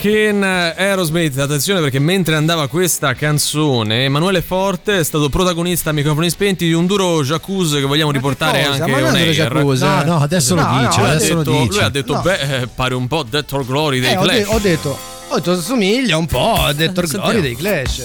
Ken Aerosmith, attenzione perché mentre andava questa canzone Emanuele Forte è stato protagonista a microfoni spenti di un duro jacuzzi che vogliamo riportare cosa? anche Ma on air. jacuzzi, No, no, adesso lo No, dice, no, adesso lo detto- dice. lui ha detto No. beh eh, pare un po' Death or Glory dei Eh, ho, de- Clash ho detto, ho detto, somiglia un po' a Dettor Sentiamo. Glory dei Clash.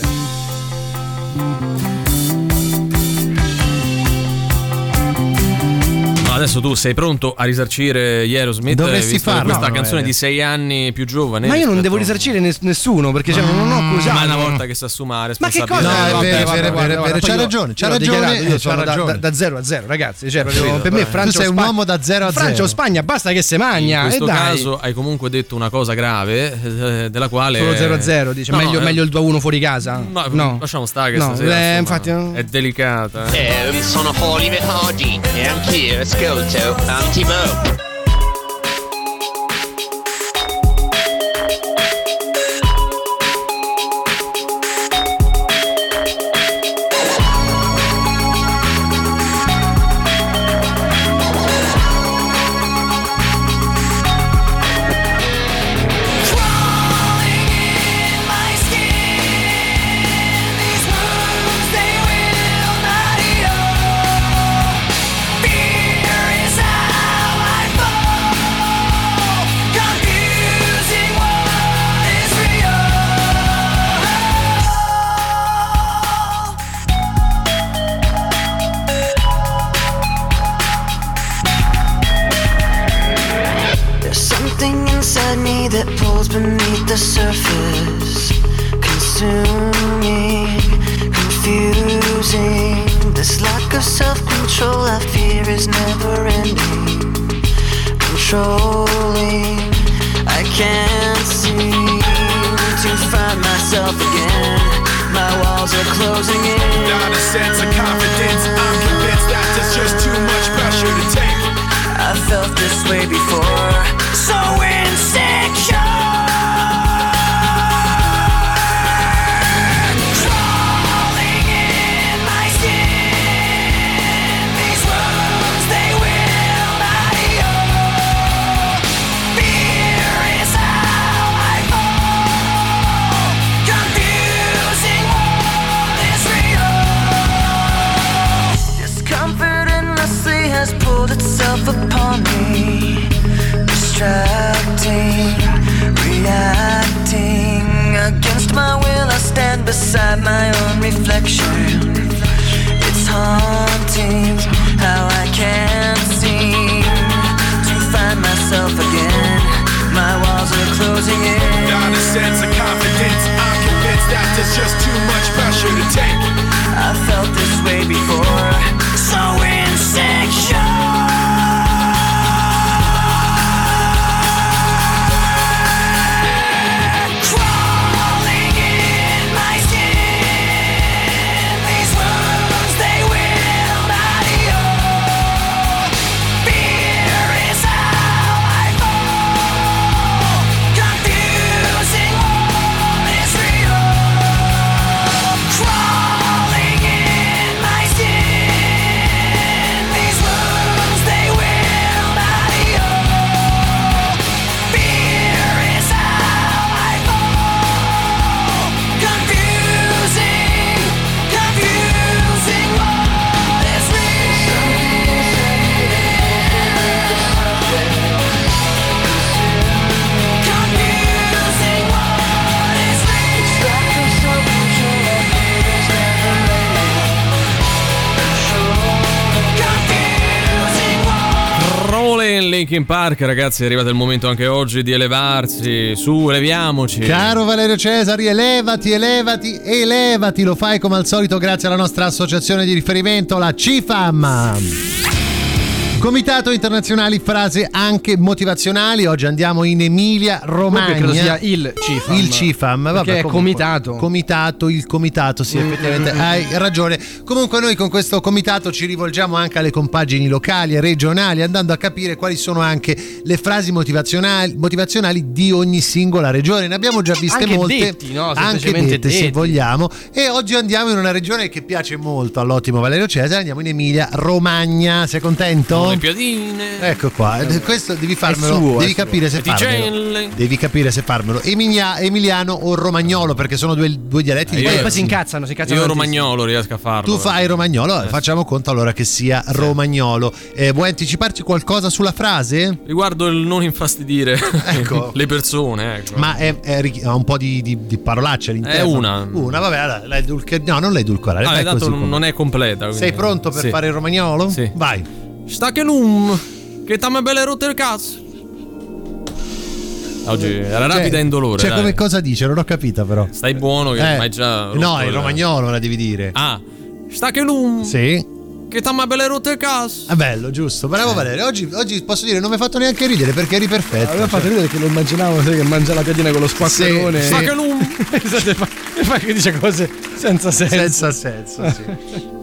Adesso tu sei pronto a risarcire Aerosmith Dovresti farlo, questa no, canzone Noele. di sei anni più giovane Ma io non devo risarcire nes- nessuno perché cioè, non ho accusato. ma una volta che si assuma Ma che responsabilità cosa? No, è Vabbè, vero, è vabbè, vero, è guarda, vero, guarda, c'ha ragione, c'ha ragione, Io sono da- da- 0 a 0, ragazzi. Cioè, proprio, per me beh. Francia Tu sei un uomo da 0 a Francia 0. o Spagna, basta che se In magna. questo e dai. caso hai comunque detto una cosa grave eh, della quale Solo 0 a 0, dice. No, meglio, no, eh, meglio il 2 a 1 fuori casa. no. lasciamo stare che No, stasera eh, no. è delicata eh. Sono Oliver Hardy e anch'io I'm T-Mo. Just too much pressure to take. I felt this way before. Linkin Park, ragazzi, è arrivato il momento anche oggi di elevarsi. Su, leviamoci. Caro Valerio Cesari, elevati, elevati, elevati. Lo fai come al solito grazie alla nostra associazione di riferimento, la CIFAM. Comitato Internazionali Frase anche motivazionali. Oggi andiamo in Emilia Romagna. credo sia il CIFAM. Il CIFAM, vabbè, è comunque. comitato. Comitato, il comitato, sì, effettivamente mm, mm. hai ragione. Comunque noi con questo comitato ci rivolgiamo anche alle compagini locali e regionali, andando a capire quali sono anche le frasi motivazionali, motivazionali di ogni singola regione. Ne abbiamo già viste Anche molte, detti, no? anche dette se detti. vogliamo. E oggi andiamo in una regione che piace molto all'ottimo Valerio Cesare, andiamo in Emilia Romagna. Sei contento? Le piadine. Ecco qua, eh, questo devi farmelo, suo, devi capire se farmelo. Devi capire se farmelo. Emilia- emiliano o romagnolo, perché sono due, due dialetti Eh, diversi. poi si incazzano, si incazzano. Io tantissimo. romagnolo riesco a farlo. Tu fai romagnolo, Eh. facciamo conto allora che sia romagnolo. Eh, vuoi anticiparci qualcosa sulla frase? Riguardo il non infastidire Ecco. le persone, ecco. Ma è, è un po' di, di- di parolacce all'interno. È una. Una, vabbè, la edulca- no, non la edulcorare. Ah, com'è. non è completa. quindi- Sei pronto per Sì. fare il romagnolo? Sì. Vai. Sta che lum, che t'ha belle rotte il cazzo. Oggi era rapida Cioè- e indolore. Cioè, dai. come cosa dice? Non ho capito, però. Stai buono che Eh, hai già. no, rotto il romagnolo la devi dire. Ah, sta che lum, Sì. che t'ha belle rotte il cazzo. È bello, giusto. Bravo Valerio. Oggi, oggi posso dire, non mi hai fatto neanche ridere perché eri perfetto. Aveva fatto ridere che lo immaginavo sai, che mangia la piadina con lo squacquerone. Sì, Sta sì. che lum. Esatto, fa, e fa che dice cose senza senso. Senza senso, sì.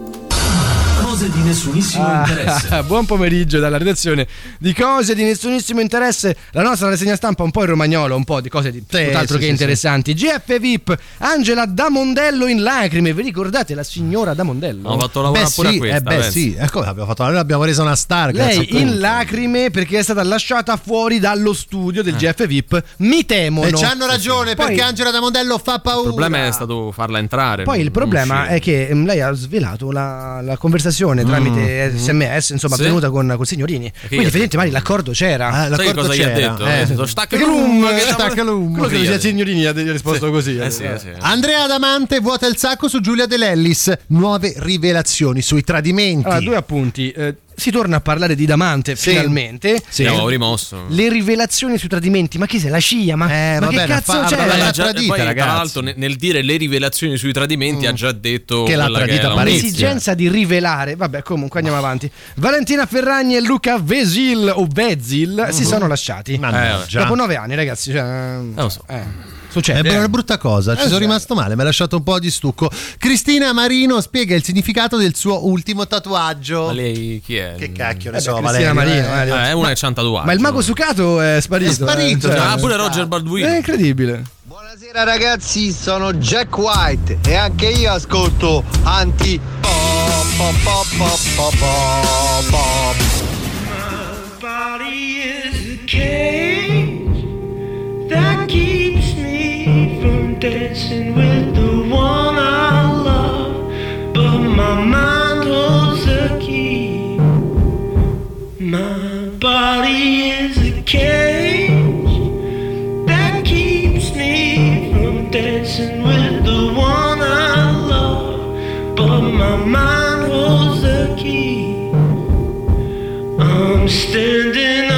Cose di nessunissimo interesse. Ah, buon pomeriggio dalla redazione di cose di nessunissimo interesse. La nostra rassegna stampa un po' in romagnolo, un po' di cose di tutt'altro sì, che sì, interessanti. GF VIP, Angela Damondello in lacrime. Vi ricordate la signora Damondello? Ho fatto lavorare Beh, pure sì, a questa. eh, beh, sì. Ecco, abbiamo fatto, noi l'abbiamo resa una star. Lei in lacrime perché è stata lasciata fuori dallo studio Eh. del GF VIP. Mi temono. E c'hanno ragione Poi- perché Angela Damondello fa paura. Il problema è stato farla entrare. Poi il problema uscire. è che mm, lei ha svelato la, la conversazione tramite sms, insomma, Mm. Sì. tenuta con, con signorini. Quindi, gli ha effettivamente, magari l'accordo c'era. Ah, Sai che l'accordo cosa gli ha c'era. detto? Eh. Detto, Stacca Perché lum, stacca lum. Quello che Sì, sia eh. signorini ha risposto così. Eh sì, eh sì. Andrea Adamante vuota il sacco su Giulia Dell'Ellis. Nuove rivelazioni sui tradimenti. Allora, due appunti. Eh, si torna a parlare di Damante Sì. finalmente. Sì. Abbiamo rimosso. Le rivelazioni sui tradimenti, ma chi sei? La scia? Ma, Eh, ma vabbè, che cazzo fa- c'è? vabbè, Eh, l'ha già- tradita, poi, ragazzi. Tra l'altro, nel, nel dire le rivelazioni sui tradimenti, ha già detto Che l'ha tradita notizia. L'esigenza di rivelare, vabbè, comunque andiamo avanti. Valentina Ferragni e Luca Vesil o Vezil si sono lasciati. Mannaggia. Dopo nove anni, ragazzi. Cioè, lo so. eh, È succede. una eh. brutta cosa, ci Eh, sono rimasto male, mi ha lasciato un po' di stucco. Cristina Marino spiega il significato del suo ultimo tatuaggio. Ma lei chi è? Che cacchio ne Eh so, Cristina Valerio. Marino, eh. eh. È una che c'ha un tatuaggio. Ma il mago sucato è sparito. È sparito, eh, cioè, Ah, pure Roger Balduino. È incredibile. Buonasera ragazzi, sono Jack White e anche io ascolto anti pop pop pop pop pop pop pop. body is a cage that keeps me from dancing with the one I love, but my mind holds the key. My body is a cage that keeps me from dancing with the one I love, but my mind holds the key. I'm standing.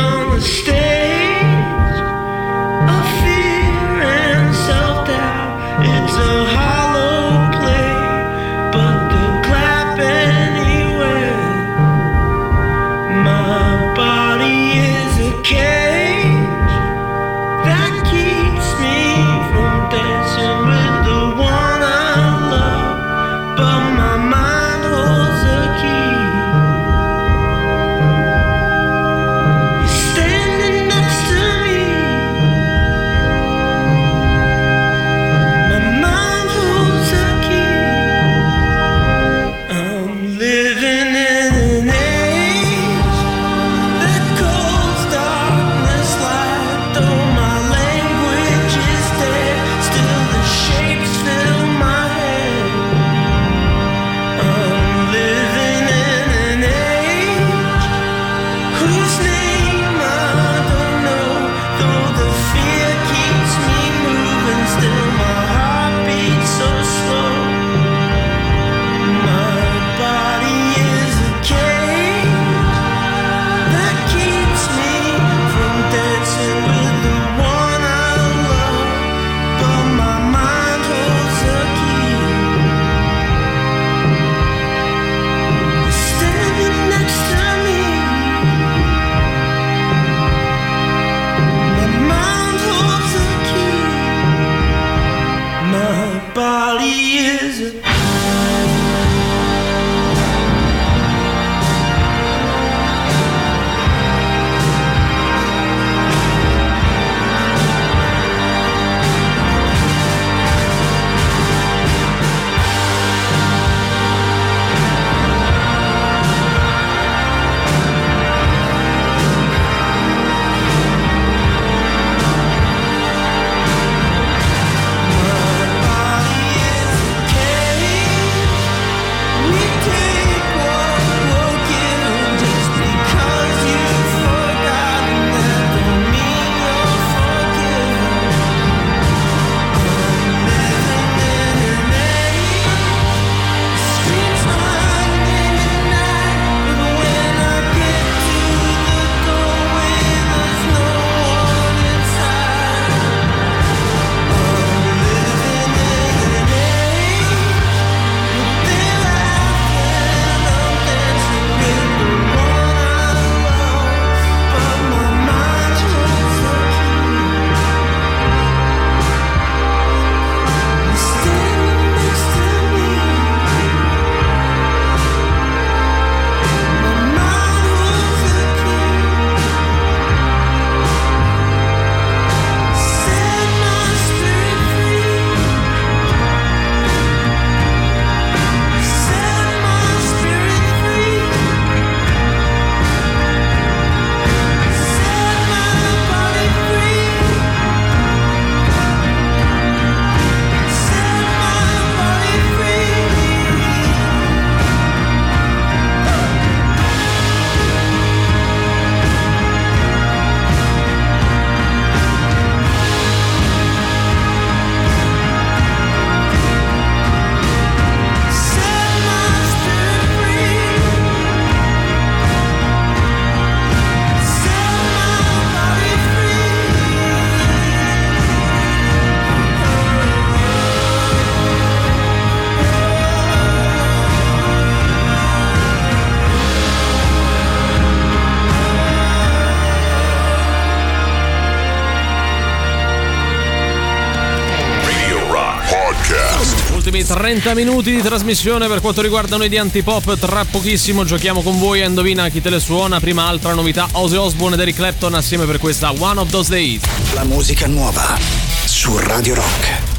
30 minuti di trasmissione per quanto riguarda noi di Antipop. Tra pochissimo giochiamo con voi a Indovina chi te le suona. Prima altra novità, Ozzy Osbourne ed Eric Clapton assieme per questa One of Those Days. La musica nuova su Radio Rock.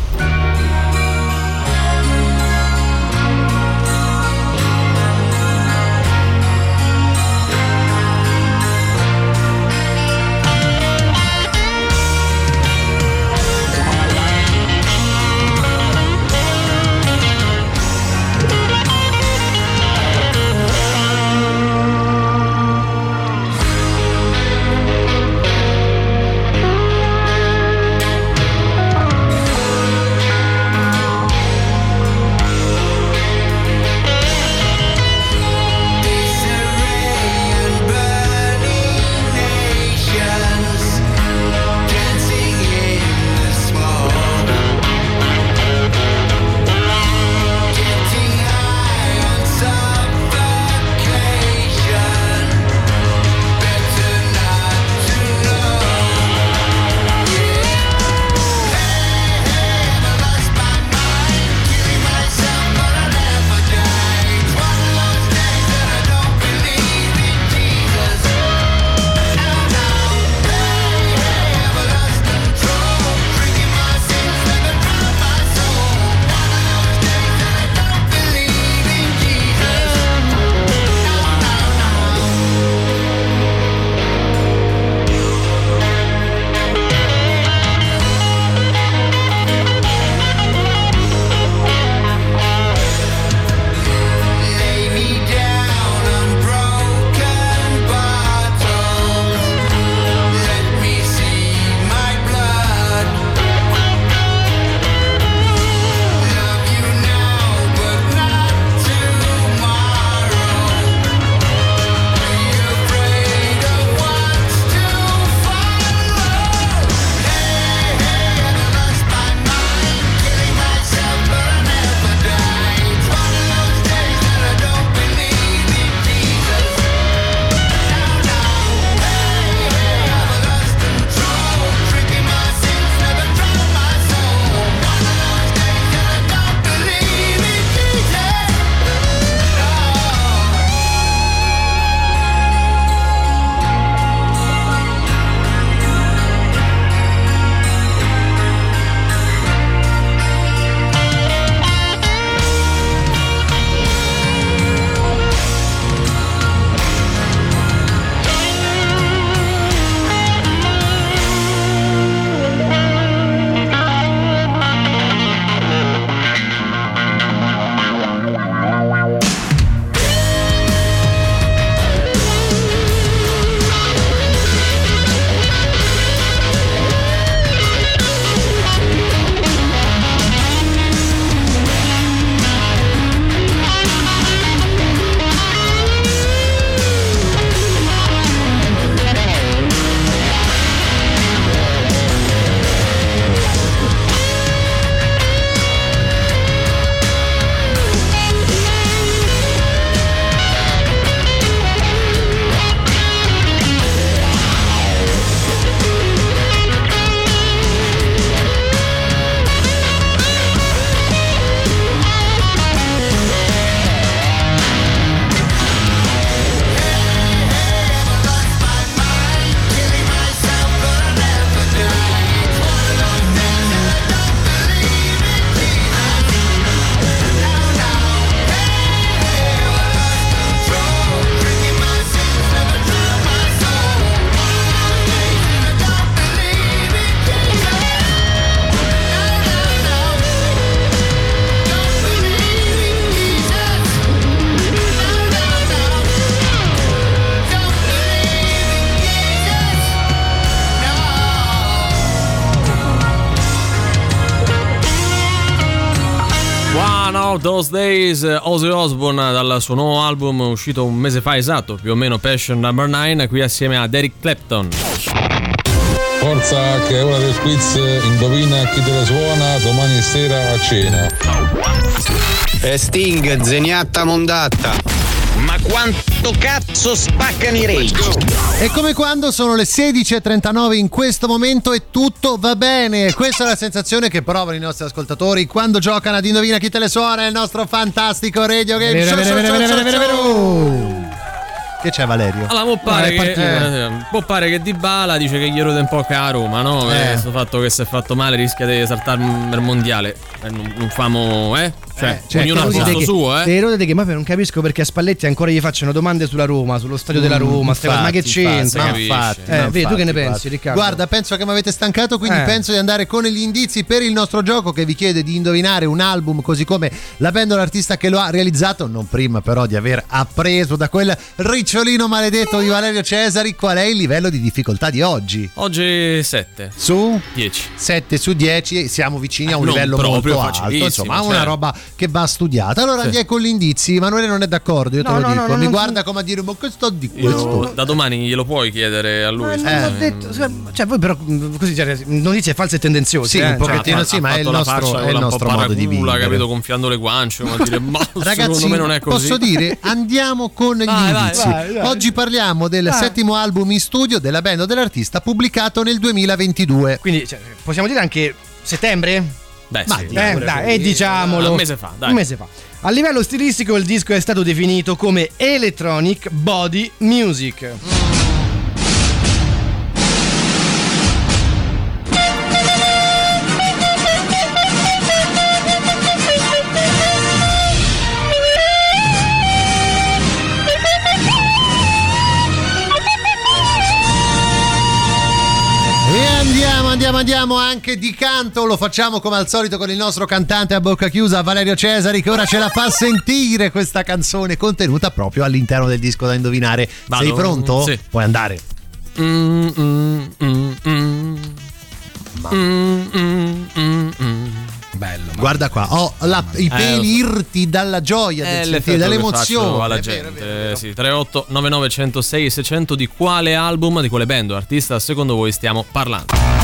Those Days, Ozzy Osbourne dal suo nuovo album uscito un mese fa esatto, più o meno Passion Number 9, qui assieme ad Eric Clapton. Forza che è ora del quiz, indovina chi te la suona domani sera a cena. E Sting, zeniatta mondatta. Ma quanto cazzo spaccano i rage. E come quando sono le 16.39 in questo momento e tutto va bene. Questa è la sensazione che provano i nostri ascoltatori quando giocano ad Indovina chi te le suona il nostro fantastico radio game Vero, show. vero, show. Che c'è Valerio? Allora, può pare, No, è che, eh, può pare che Di Bala dice che gli rode un po' che a Roma, no? Eh. Eh. Questo fatto che si è fatto male rischia di saltare il mondiale. Eh, non, non famo, eh? Cioè, Cioè, ognuno ha posto che- suo, eh? te lo dite che ma non capisco perché a Spalletti ancora gli facciano domande sulla Roma, sullo stadio della Mm, Roma, ste cose, ma che infatti, c'entra? infatti, infatti, Eh, ma vedi, tu che ne infatti, pensi, Riccardo? Guarda, penso che mi avete stancato, quindi Eh. penso di andare con gli indizi per il nostro gioco che vi chiede di indovinare un album così come la band o l'artista che lo ha realizzato, non prima però di aver appreso da quel ricciolino maledetto di Valerio Cesari qual è il livello di difficoltà di oggi. Oggi 7. Su 10. 7 su 10 siamo vicini a un Eh, livello proprio molto alto, insomma, una certo. roba che va studiata. Allora Sì. andiamo con gli indizi. Emanuele non è d'accordo, io te No, lo no, dico. no, Mi guarda come a dire, ma che sto di Io- questo? da domani glielo puoi chiedere a lui. Ma se- non l'ho detto, cioè voi però mh, così cioè, notizie false e tendenziose. Sì, eh, un pochettino cioè, sì, ma ha è il nostro, è il nostro modo di vivere. capito, gonfiando le guance, come a dire, ma Ragazzi, secondo me non è così. posso dire, andiamo con gli Vai, vai, indizi. vai, vai. Oggi parliamo del Vai. settimo album in studio della band o dell'artista pubblicato nel 2022. Quindi cioè, possiamo dire anche settembre? Beh, Ma sì, Eh, dai, e diciamolo. Un mese fa, dai. Un mese fa. A livello stilistico il disco è stato definito come Electronic Body Music. E andiamo, andiamo, anche di canto. Lo facciamo come al solito con il nostro cantante a bocca chiusa, Valerio Cesari, che ora ce la fa sentire questa canzone contenuta proprio all'interno del disco da indovinare. Vado? Sei pronto? Sì. Puoi andare. Mm, mm, mm, mm. Bello. Guarda qua, ho la- i Eh, peli lo irti dalla gioia, È del sentire, dall'emozione. alla È gente. vero, è vero, è vero. Sì, 38 99 106 600 di quale album, di quale band o artista secondo voi stiamo parlando?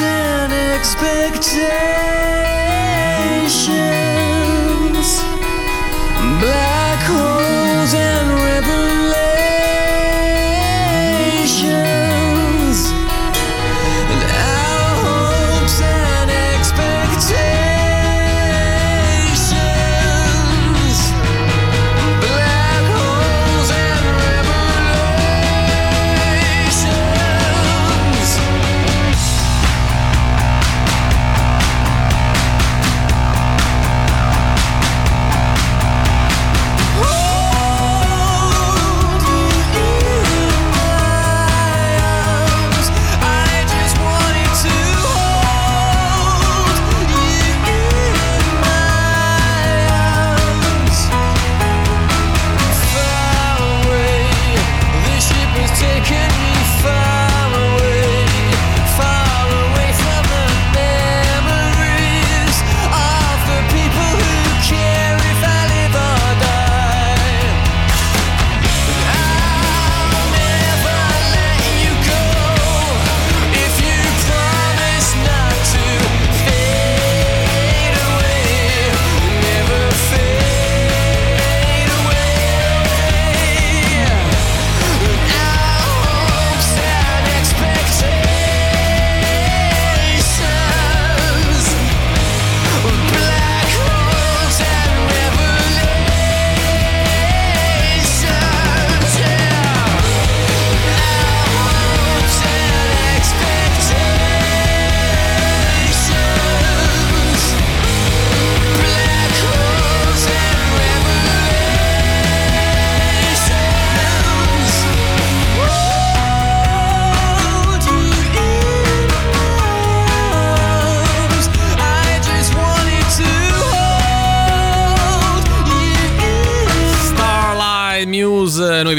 And expectations,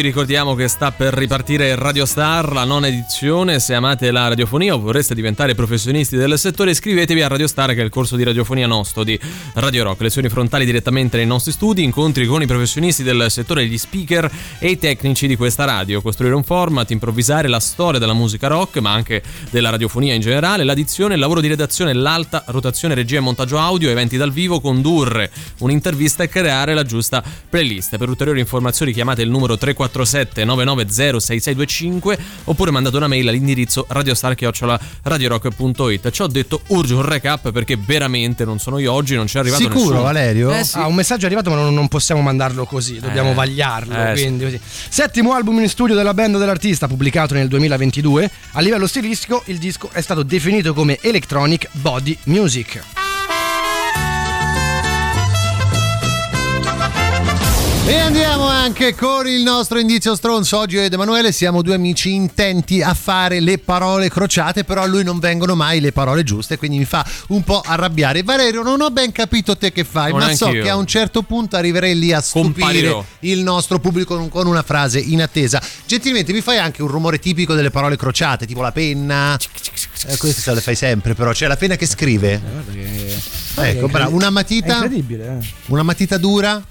ricordiamo che sta per ripartire Radio Star, la nona edizione. Se amate la radiofonia o vorreste diventare professionisti del settore, iscrivetevi a Radio Star, che è il corso di radiofonia nostro di Radio Rock. Lezioni frontali direttamente nei nostri studi, incontri con i professionisti del settore, gli speaker e i tecnici di questa radio. Costruire un format, improvvisare la storia della musica rock, ma anche della radiofonia in generale, l'addizione, il lavoro di redazione, l'alta rotazione, regia e montaggio audio, eventi dal vivo, condurre un'intervista e creare la giusta playlist. Per ulteriori informazioni chiamate il numero 347 990 6625 oppure mandate una mail all'indirizzo radiostar@radiorock.it. Ci ho detto urge un recap perché veramente non sono io oggi, non c'è arrivato Sicuro, nessuno. Valerio? Eh sì. Ah, un messaggio è arrivato, ma non, non possiamo mandarlo così, dobbiamo Eh, vagliarlo. eh, sì. quindi così. Settimo album in studio della band dell'artista, pubblicato nel 2022. A livello stilistico, il disco è stato definito come Electronic Body Music. E andiamo anche con il nostro indizio stronzo. Oggi io ed Emanuele siamo due amici intenti a fare le parole crociate, però a lui non vengono mai le parole giuste, quindi mi fa un po' arrabbiare. Valerio, non ho ben capito te che fai, Non ma so anch'io. che a un certo punto arriverei lì a stupire Comparirò. il nostro pubblico con- una frase in attesa. Gentilmente mi fai anche un rumore tipico delle parole crociate, tipo la penna. Eh, queste le fai sempre, però c'è la penna che scrive. Ecco, bravo. Una È matita. incredibile, eh. Una matita dura?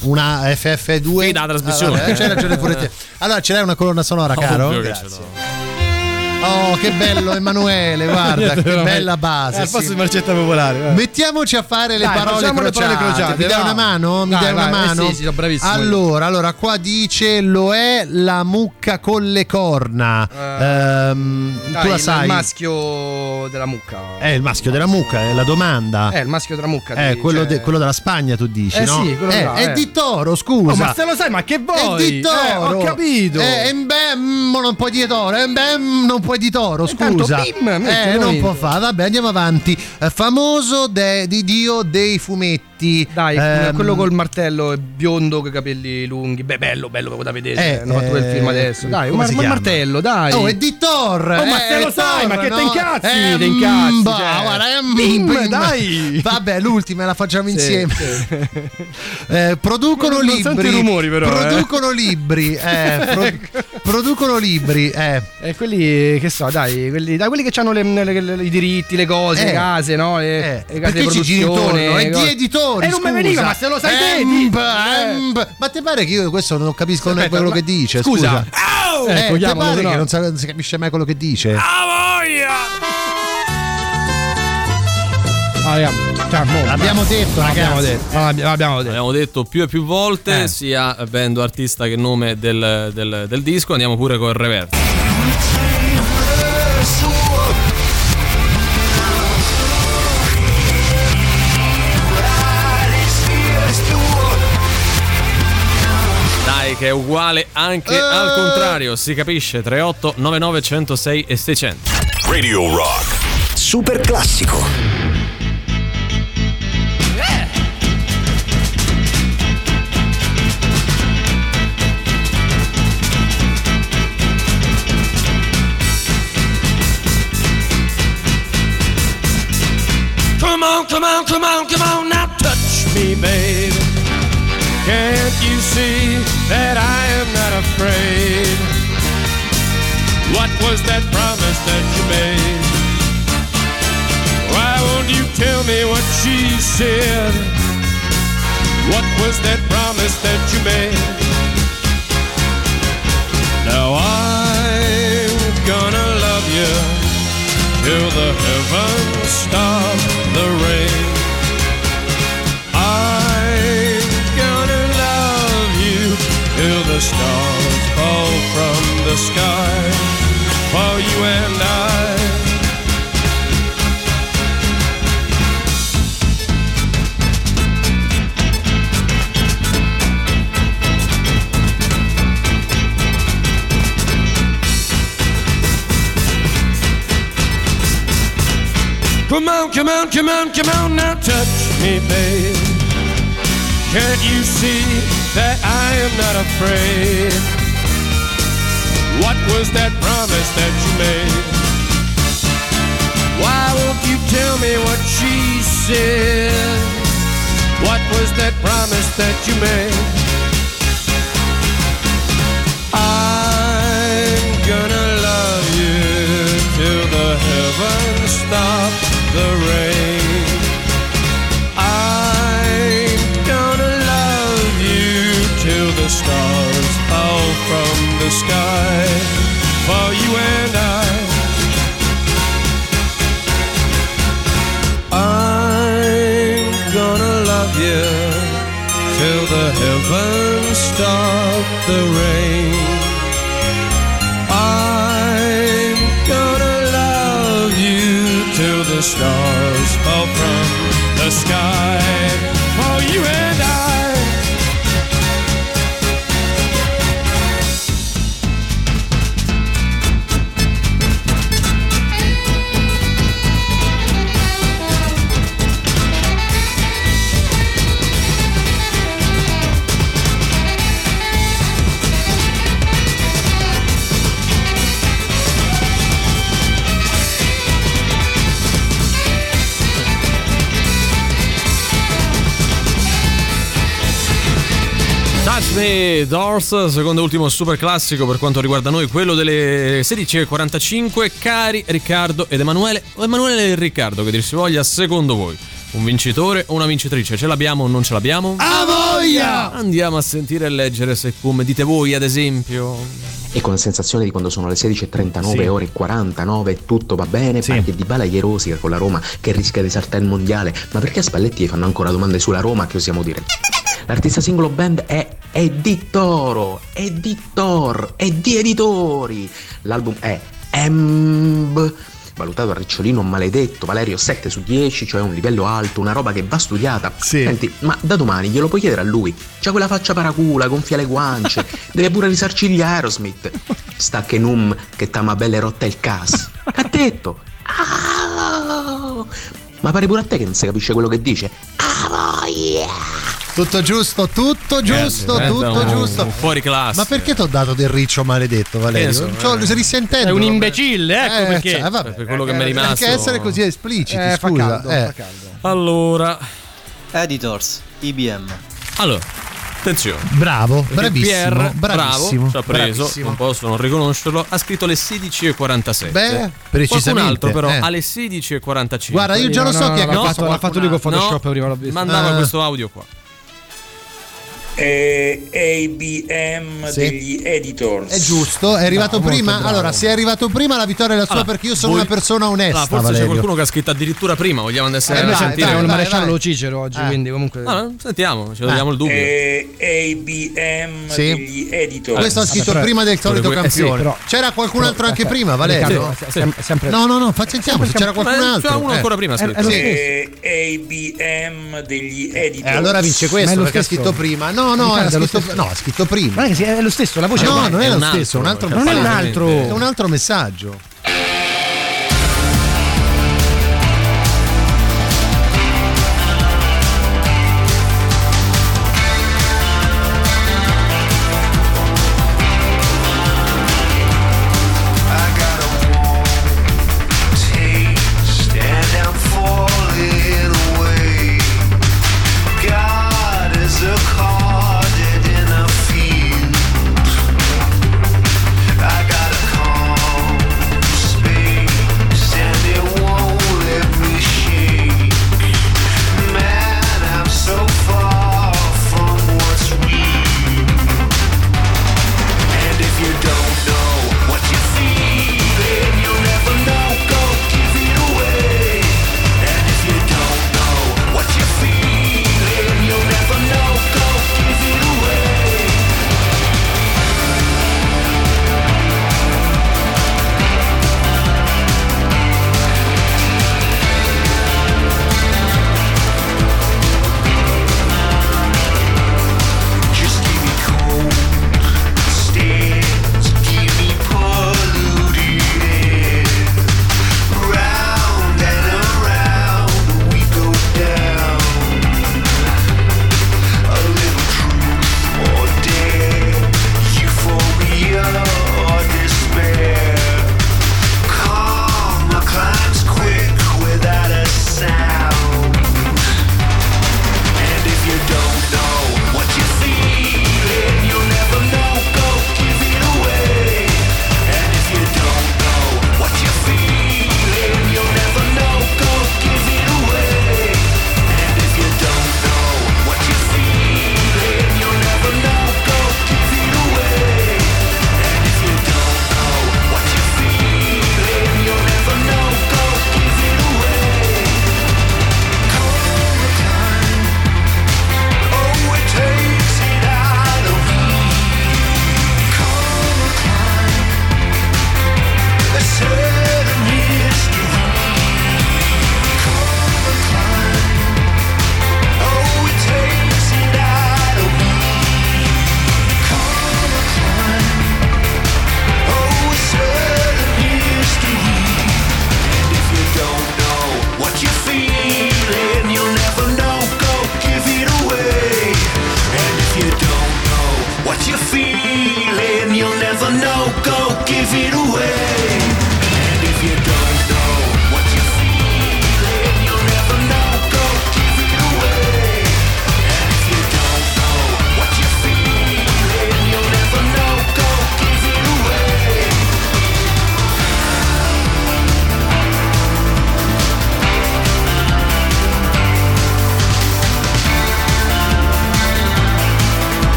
Una FF2? Sì, dalla trasmissione. Vabbè, c'hai ragione pure te. Allora, ce l'hai una colonna sonora, caro? Ovvio che Grazie. Oh, che bello Emanuele, guarda, che bella È base. al posto sì. di Marcetta Popolare. vai. Mettiamoci a fare le Dai, parole facciamo le crociate. parole crociate, Mi dai una mano? Mi Dai, dai una vai, eh mano? sì, sì, sono bravissimo. Allora, allora, qua dice lo è la mucca con le corna. Ehm, Dai, tu la il sai? maschio della mucca. È il maschio della mucca, è la domanda. Eh, il maschio della mucca. Eh, di- quello, de- quello della Spagna, tu dici, Eh no? sì, quello Eh, là, è eh. di toro, scusa. Oh, ma se lo sai, ma che vuoi? È di toro. Eh, ho capito. Eh, bem, non puoi di toro. Em bem, non puoi di toro, Intanto, scusa. bim, eh, non può fare. Vabbè, andiamo avanti. Eh, famoso de- di dio dei fumetti. Dai, Ehm, quello col martello biondo con i capelli lunghi. Beh, bello, bello proprio da vedere. Eh, Eh, hanno fatto quel eh, film adesso. Dai, come mar- chiama? martello, dai. Oh, è di Thor! Oh, ma eh, se lo è sai, ma che te no? incazzi, Eh, te incazzi, bah, cioè. guarda, eh, mm, Bim, bim. dai. Vabbè, l'ultima la facciamo insieme. Eh, producono libri. rumori, però, eh. Producono libri. eh, pro- producono libri. Eh. E quelli che so, dai, quelli, dai, quelli che hanno i diritti, le cose, Eh. le case, no? Le, Eh, le case di perché ci giri produzione. intorno? È di cose. Editori. E non mi scusa. veniva, ma se lo sai te, eh. Ma ti pare che io questo non capisco Aspetta, quello ma- che dice? scusa. Scusa. Au! Eh, Ecco, ti pare no. che non, sa- non si capisce mai quello che dice? Ah, raga, cioè, L'abbiamo ma- detto, l'abbiamo detto, l'abbiamo l'abbiamo detto. Abbiamo detto più e più volte, Eh. sia band artista che nome del, del- del disco. Andiamo pure con il reverso. Che è uguale anche Eh. al contrario. Si capisce? 38 99 106 e 600. Radio Rock. Super classico. Come on, come on, come on, come on, now touch me, babe. Can't you see that I am not afraid? What was that promise that you made? Why won't you tell me what she said? What was that promise that you made? Now I'm gonna love you till the heavens stop stars fall from the sky for you and I. Come on, come on, come on, come on, now touch me, babe. Can't you see that I am not afraid. What was that promise that you made? Why won't you tell me what she said? What was that promise that you made? I'm gonna love you till the heavens stop the rain. Sky for you and I. I'm gonna love you till the heavens stop the rain. I'm gonna love you till the stars fall from the sky Doors, secondo e ultimo super classico per quanto riguarda noi, quello delle 16.45. Cari Riccardo ed Emanuele, o Emanuele e Riccardo, che dir si voglia, secondo voi, un vincitore o una vincitrice? Ce l'abbiamo o non ce l'abbiamo? A voglia! Andiamo a sentire e leggere se come dite voi, ad esempio. E con la sensazione di quando sono le 16.39 Sì. ore e 49 tutto va bene, perché di Bala ieri rosica con la Roma che rischia di saltare il mondiale, ma perché a Spalletti fanno ancora domande sulla Roma che osiamo dire? L'artista singolo band è Editoro, Editor, è di editori. L'album è Emb, valutato a ricciolino maledetto, Valerio 7 su 10, cioè un livello alto, una roba che va studiata. Senti, ma da domani glielo puoi chiedere a lui? C'ha quella faccia paracula, gonfia le guance, deve pure risarcire gli Aerosmith. Sta che num che t'ama belle rotta il cas. Ha detto? Ah! Ma pare pure a te che non si capisce quello che dice? Ah, voglia! Tutto giusto, tutto giusto, Eh, tutto un- giusto. un fuori classe. Ma perché ti ho dato del riccio maledetto, Valerio? Che ne so, Cioè, eh. risentendo. È un imbecille, ecco Eh, perché. cioè, vabbè, Per quello che mi è rimasto. Perché essere così espliciti, Eh, fa scusa. caldo, eh. fa caldo. Allora, Editors, IBM. allora, attenzione. Bravo, bravissimo, Pierre, bravissimo, bravo, ci ha preso, bravissimo. non posso non riconoscerlo, ha scritto alle 16.47. Beh, Qualcun precisamente, altro però eh. alle 16.45. Guarda, io già lo so chi è che l'ha ha fatto, l'ha fatto lui con Photoshop No, prima l'ho visto. Mandava Ah. questo audio qua. E ABM Sì. degli editors. È giusto, è arrivato No, prima. Allora, se è arrivato prima, la vittoria è la sua Allora, perché io sono voi- una persona onesta. Ah, forse c'è Valerio. qualcuno che ha scritto addirittura prima, vogliamo Eh, andare a vai, sentire. vai, il vai, maresciallo vai. Cicero oggi, Eh. quindi comunque. Ah, sentiamo, ci togliamo il dubbio. E ABM Sì. degli editors. Questo ha scritto però- prima del solito eh sì, campione. però- C'era qualcun altro anche Riccardo, prima, Valerio? No, no, no, sentiamo se c'era qualcun Eh, altro. c'era uno Eh. ancora prima È- è scritto. lo Sì. E ABM degli editors. Eh, allora vince è questo lo perché ha scritto prima. No, no, è lo scritto, stesso. no, ha scritto prima. Sì, è lo stesso, la voce è No, uguale. non è, è lo un stesso, è un altro altro, Non è un altro. È un altro messaggio.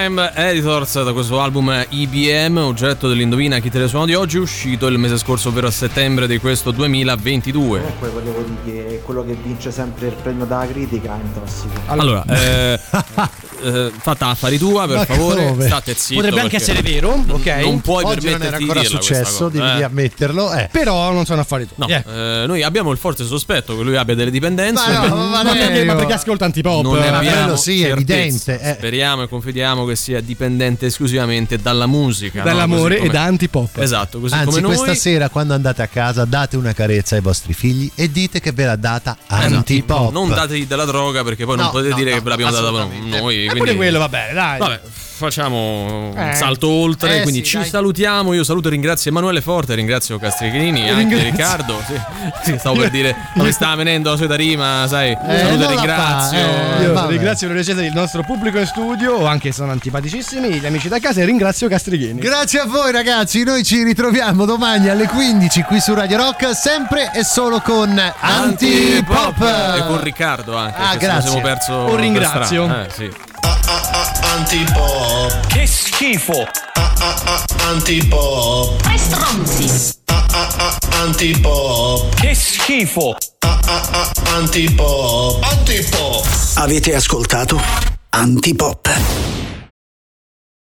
Climb Editors da questo album IBM, oggetto dell'indovina chi te le suono di oggi, uscito il mese scorso, ovvero a settembre di questo 2022. Comunque volevo dire che quello che vince sempre il premio dalla critica è un tossico. Allora, eh, eh, fatta affari tua, per Ma favore, come? state zitto. Potrebbe anche essere vero, ok? Non puoi Oggi non era di ancora questa successo, cosa, devi eh. ammetterlo. Eh. Però non sono affari tuoi. No, Eh. eh, noi abbiamo il forte sospetto che lui abbia delle dipendenze. Ma no, ma Ma perché, Valerio. ma perché ascolta antipop? non ne ma abbiamo quello sì, è evidente, eh. Speriamo e confidiamo che sia dipendente esclusivamente dalla musica. no? Dall'amore Così e da antipop. Esatto, così Anzi, come noi. questa sera quando andate a casa date una carezza ai vostri figli e dite che ve l'ha data Esatto. antipop. Non dategli della droga perché poi non No, potete no, dire no, che ve l'abbiamo data noi. E quindi- pure quello va bene, dai. Vabbè, facciamo un Eh. salto oltre. Eh, quindi sì, ci dai. salutiamo. Io saluto e ringrazio Emanuele Forte, ringrazio Castrichini, anche Ringrazio. Riccardo. Sì, sì, stavo per dire, come sta venendo la solita rima, sai? saluto e ringrazio. eh. Io ringrazio Cesari, il nostro pubblico in studio, anche se sono antipaticissimi, gli amici da casa e ringrazio Castrichini. Grazie a voi ragazzi, noi ci ritroviamo domani alle 15 qui su Radio Rock, sempre e solo con Antipop. E con Riccardo anche. Ah, grazie. perso Un per ringrazio. Eh, sì. Antipop. Che schifo! Antipop. Tre stronzi. Antipop. Che schifo! Antipop. Antipop. Avete ascoltato Antipop.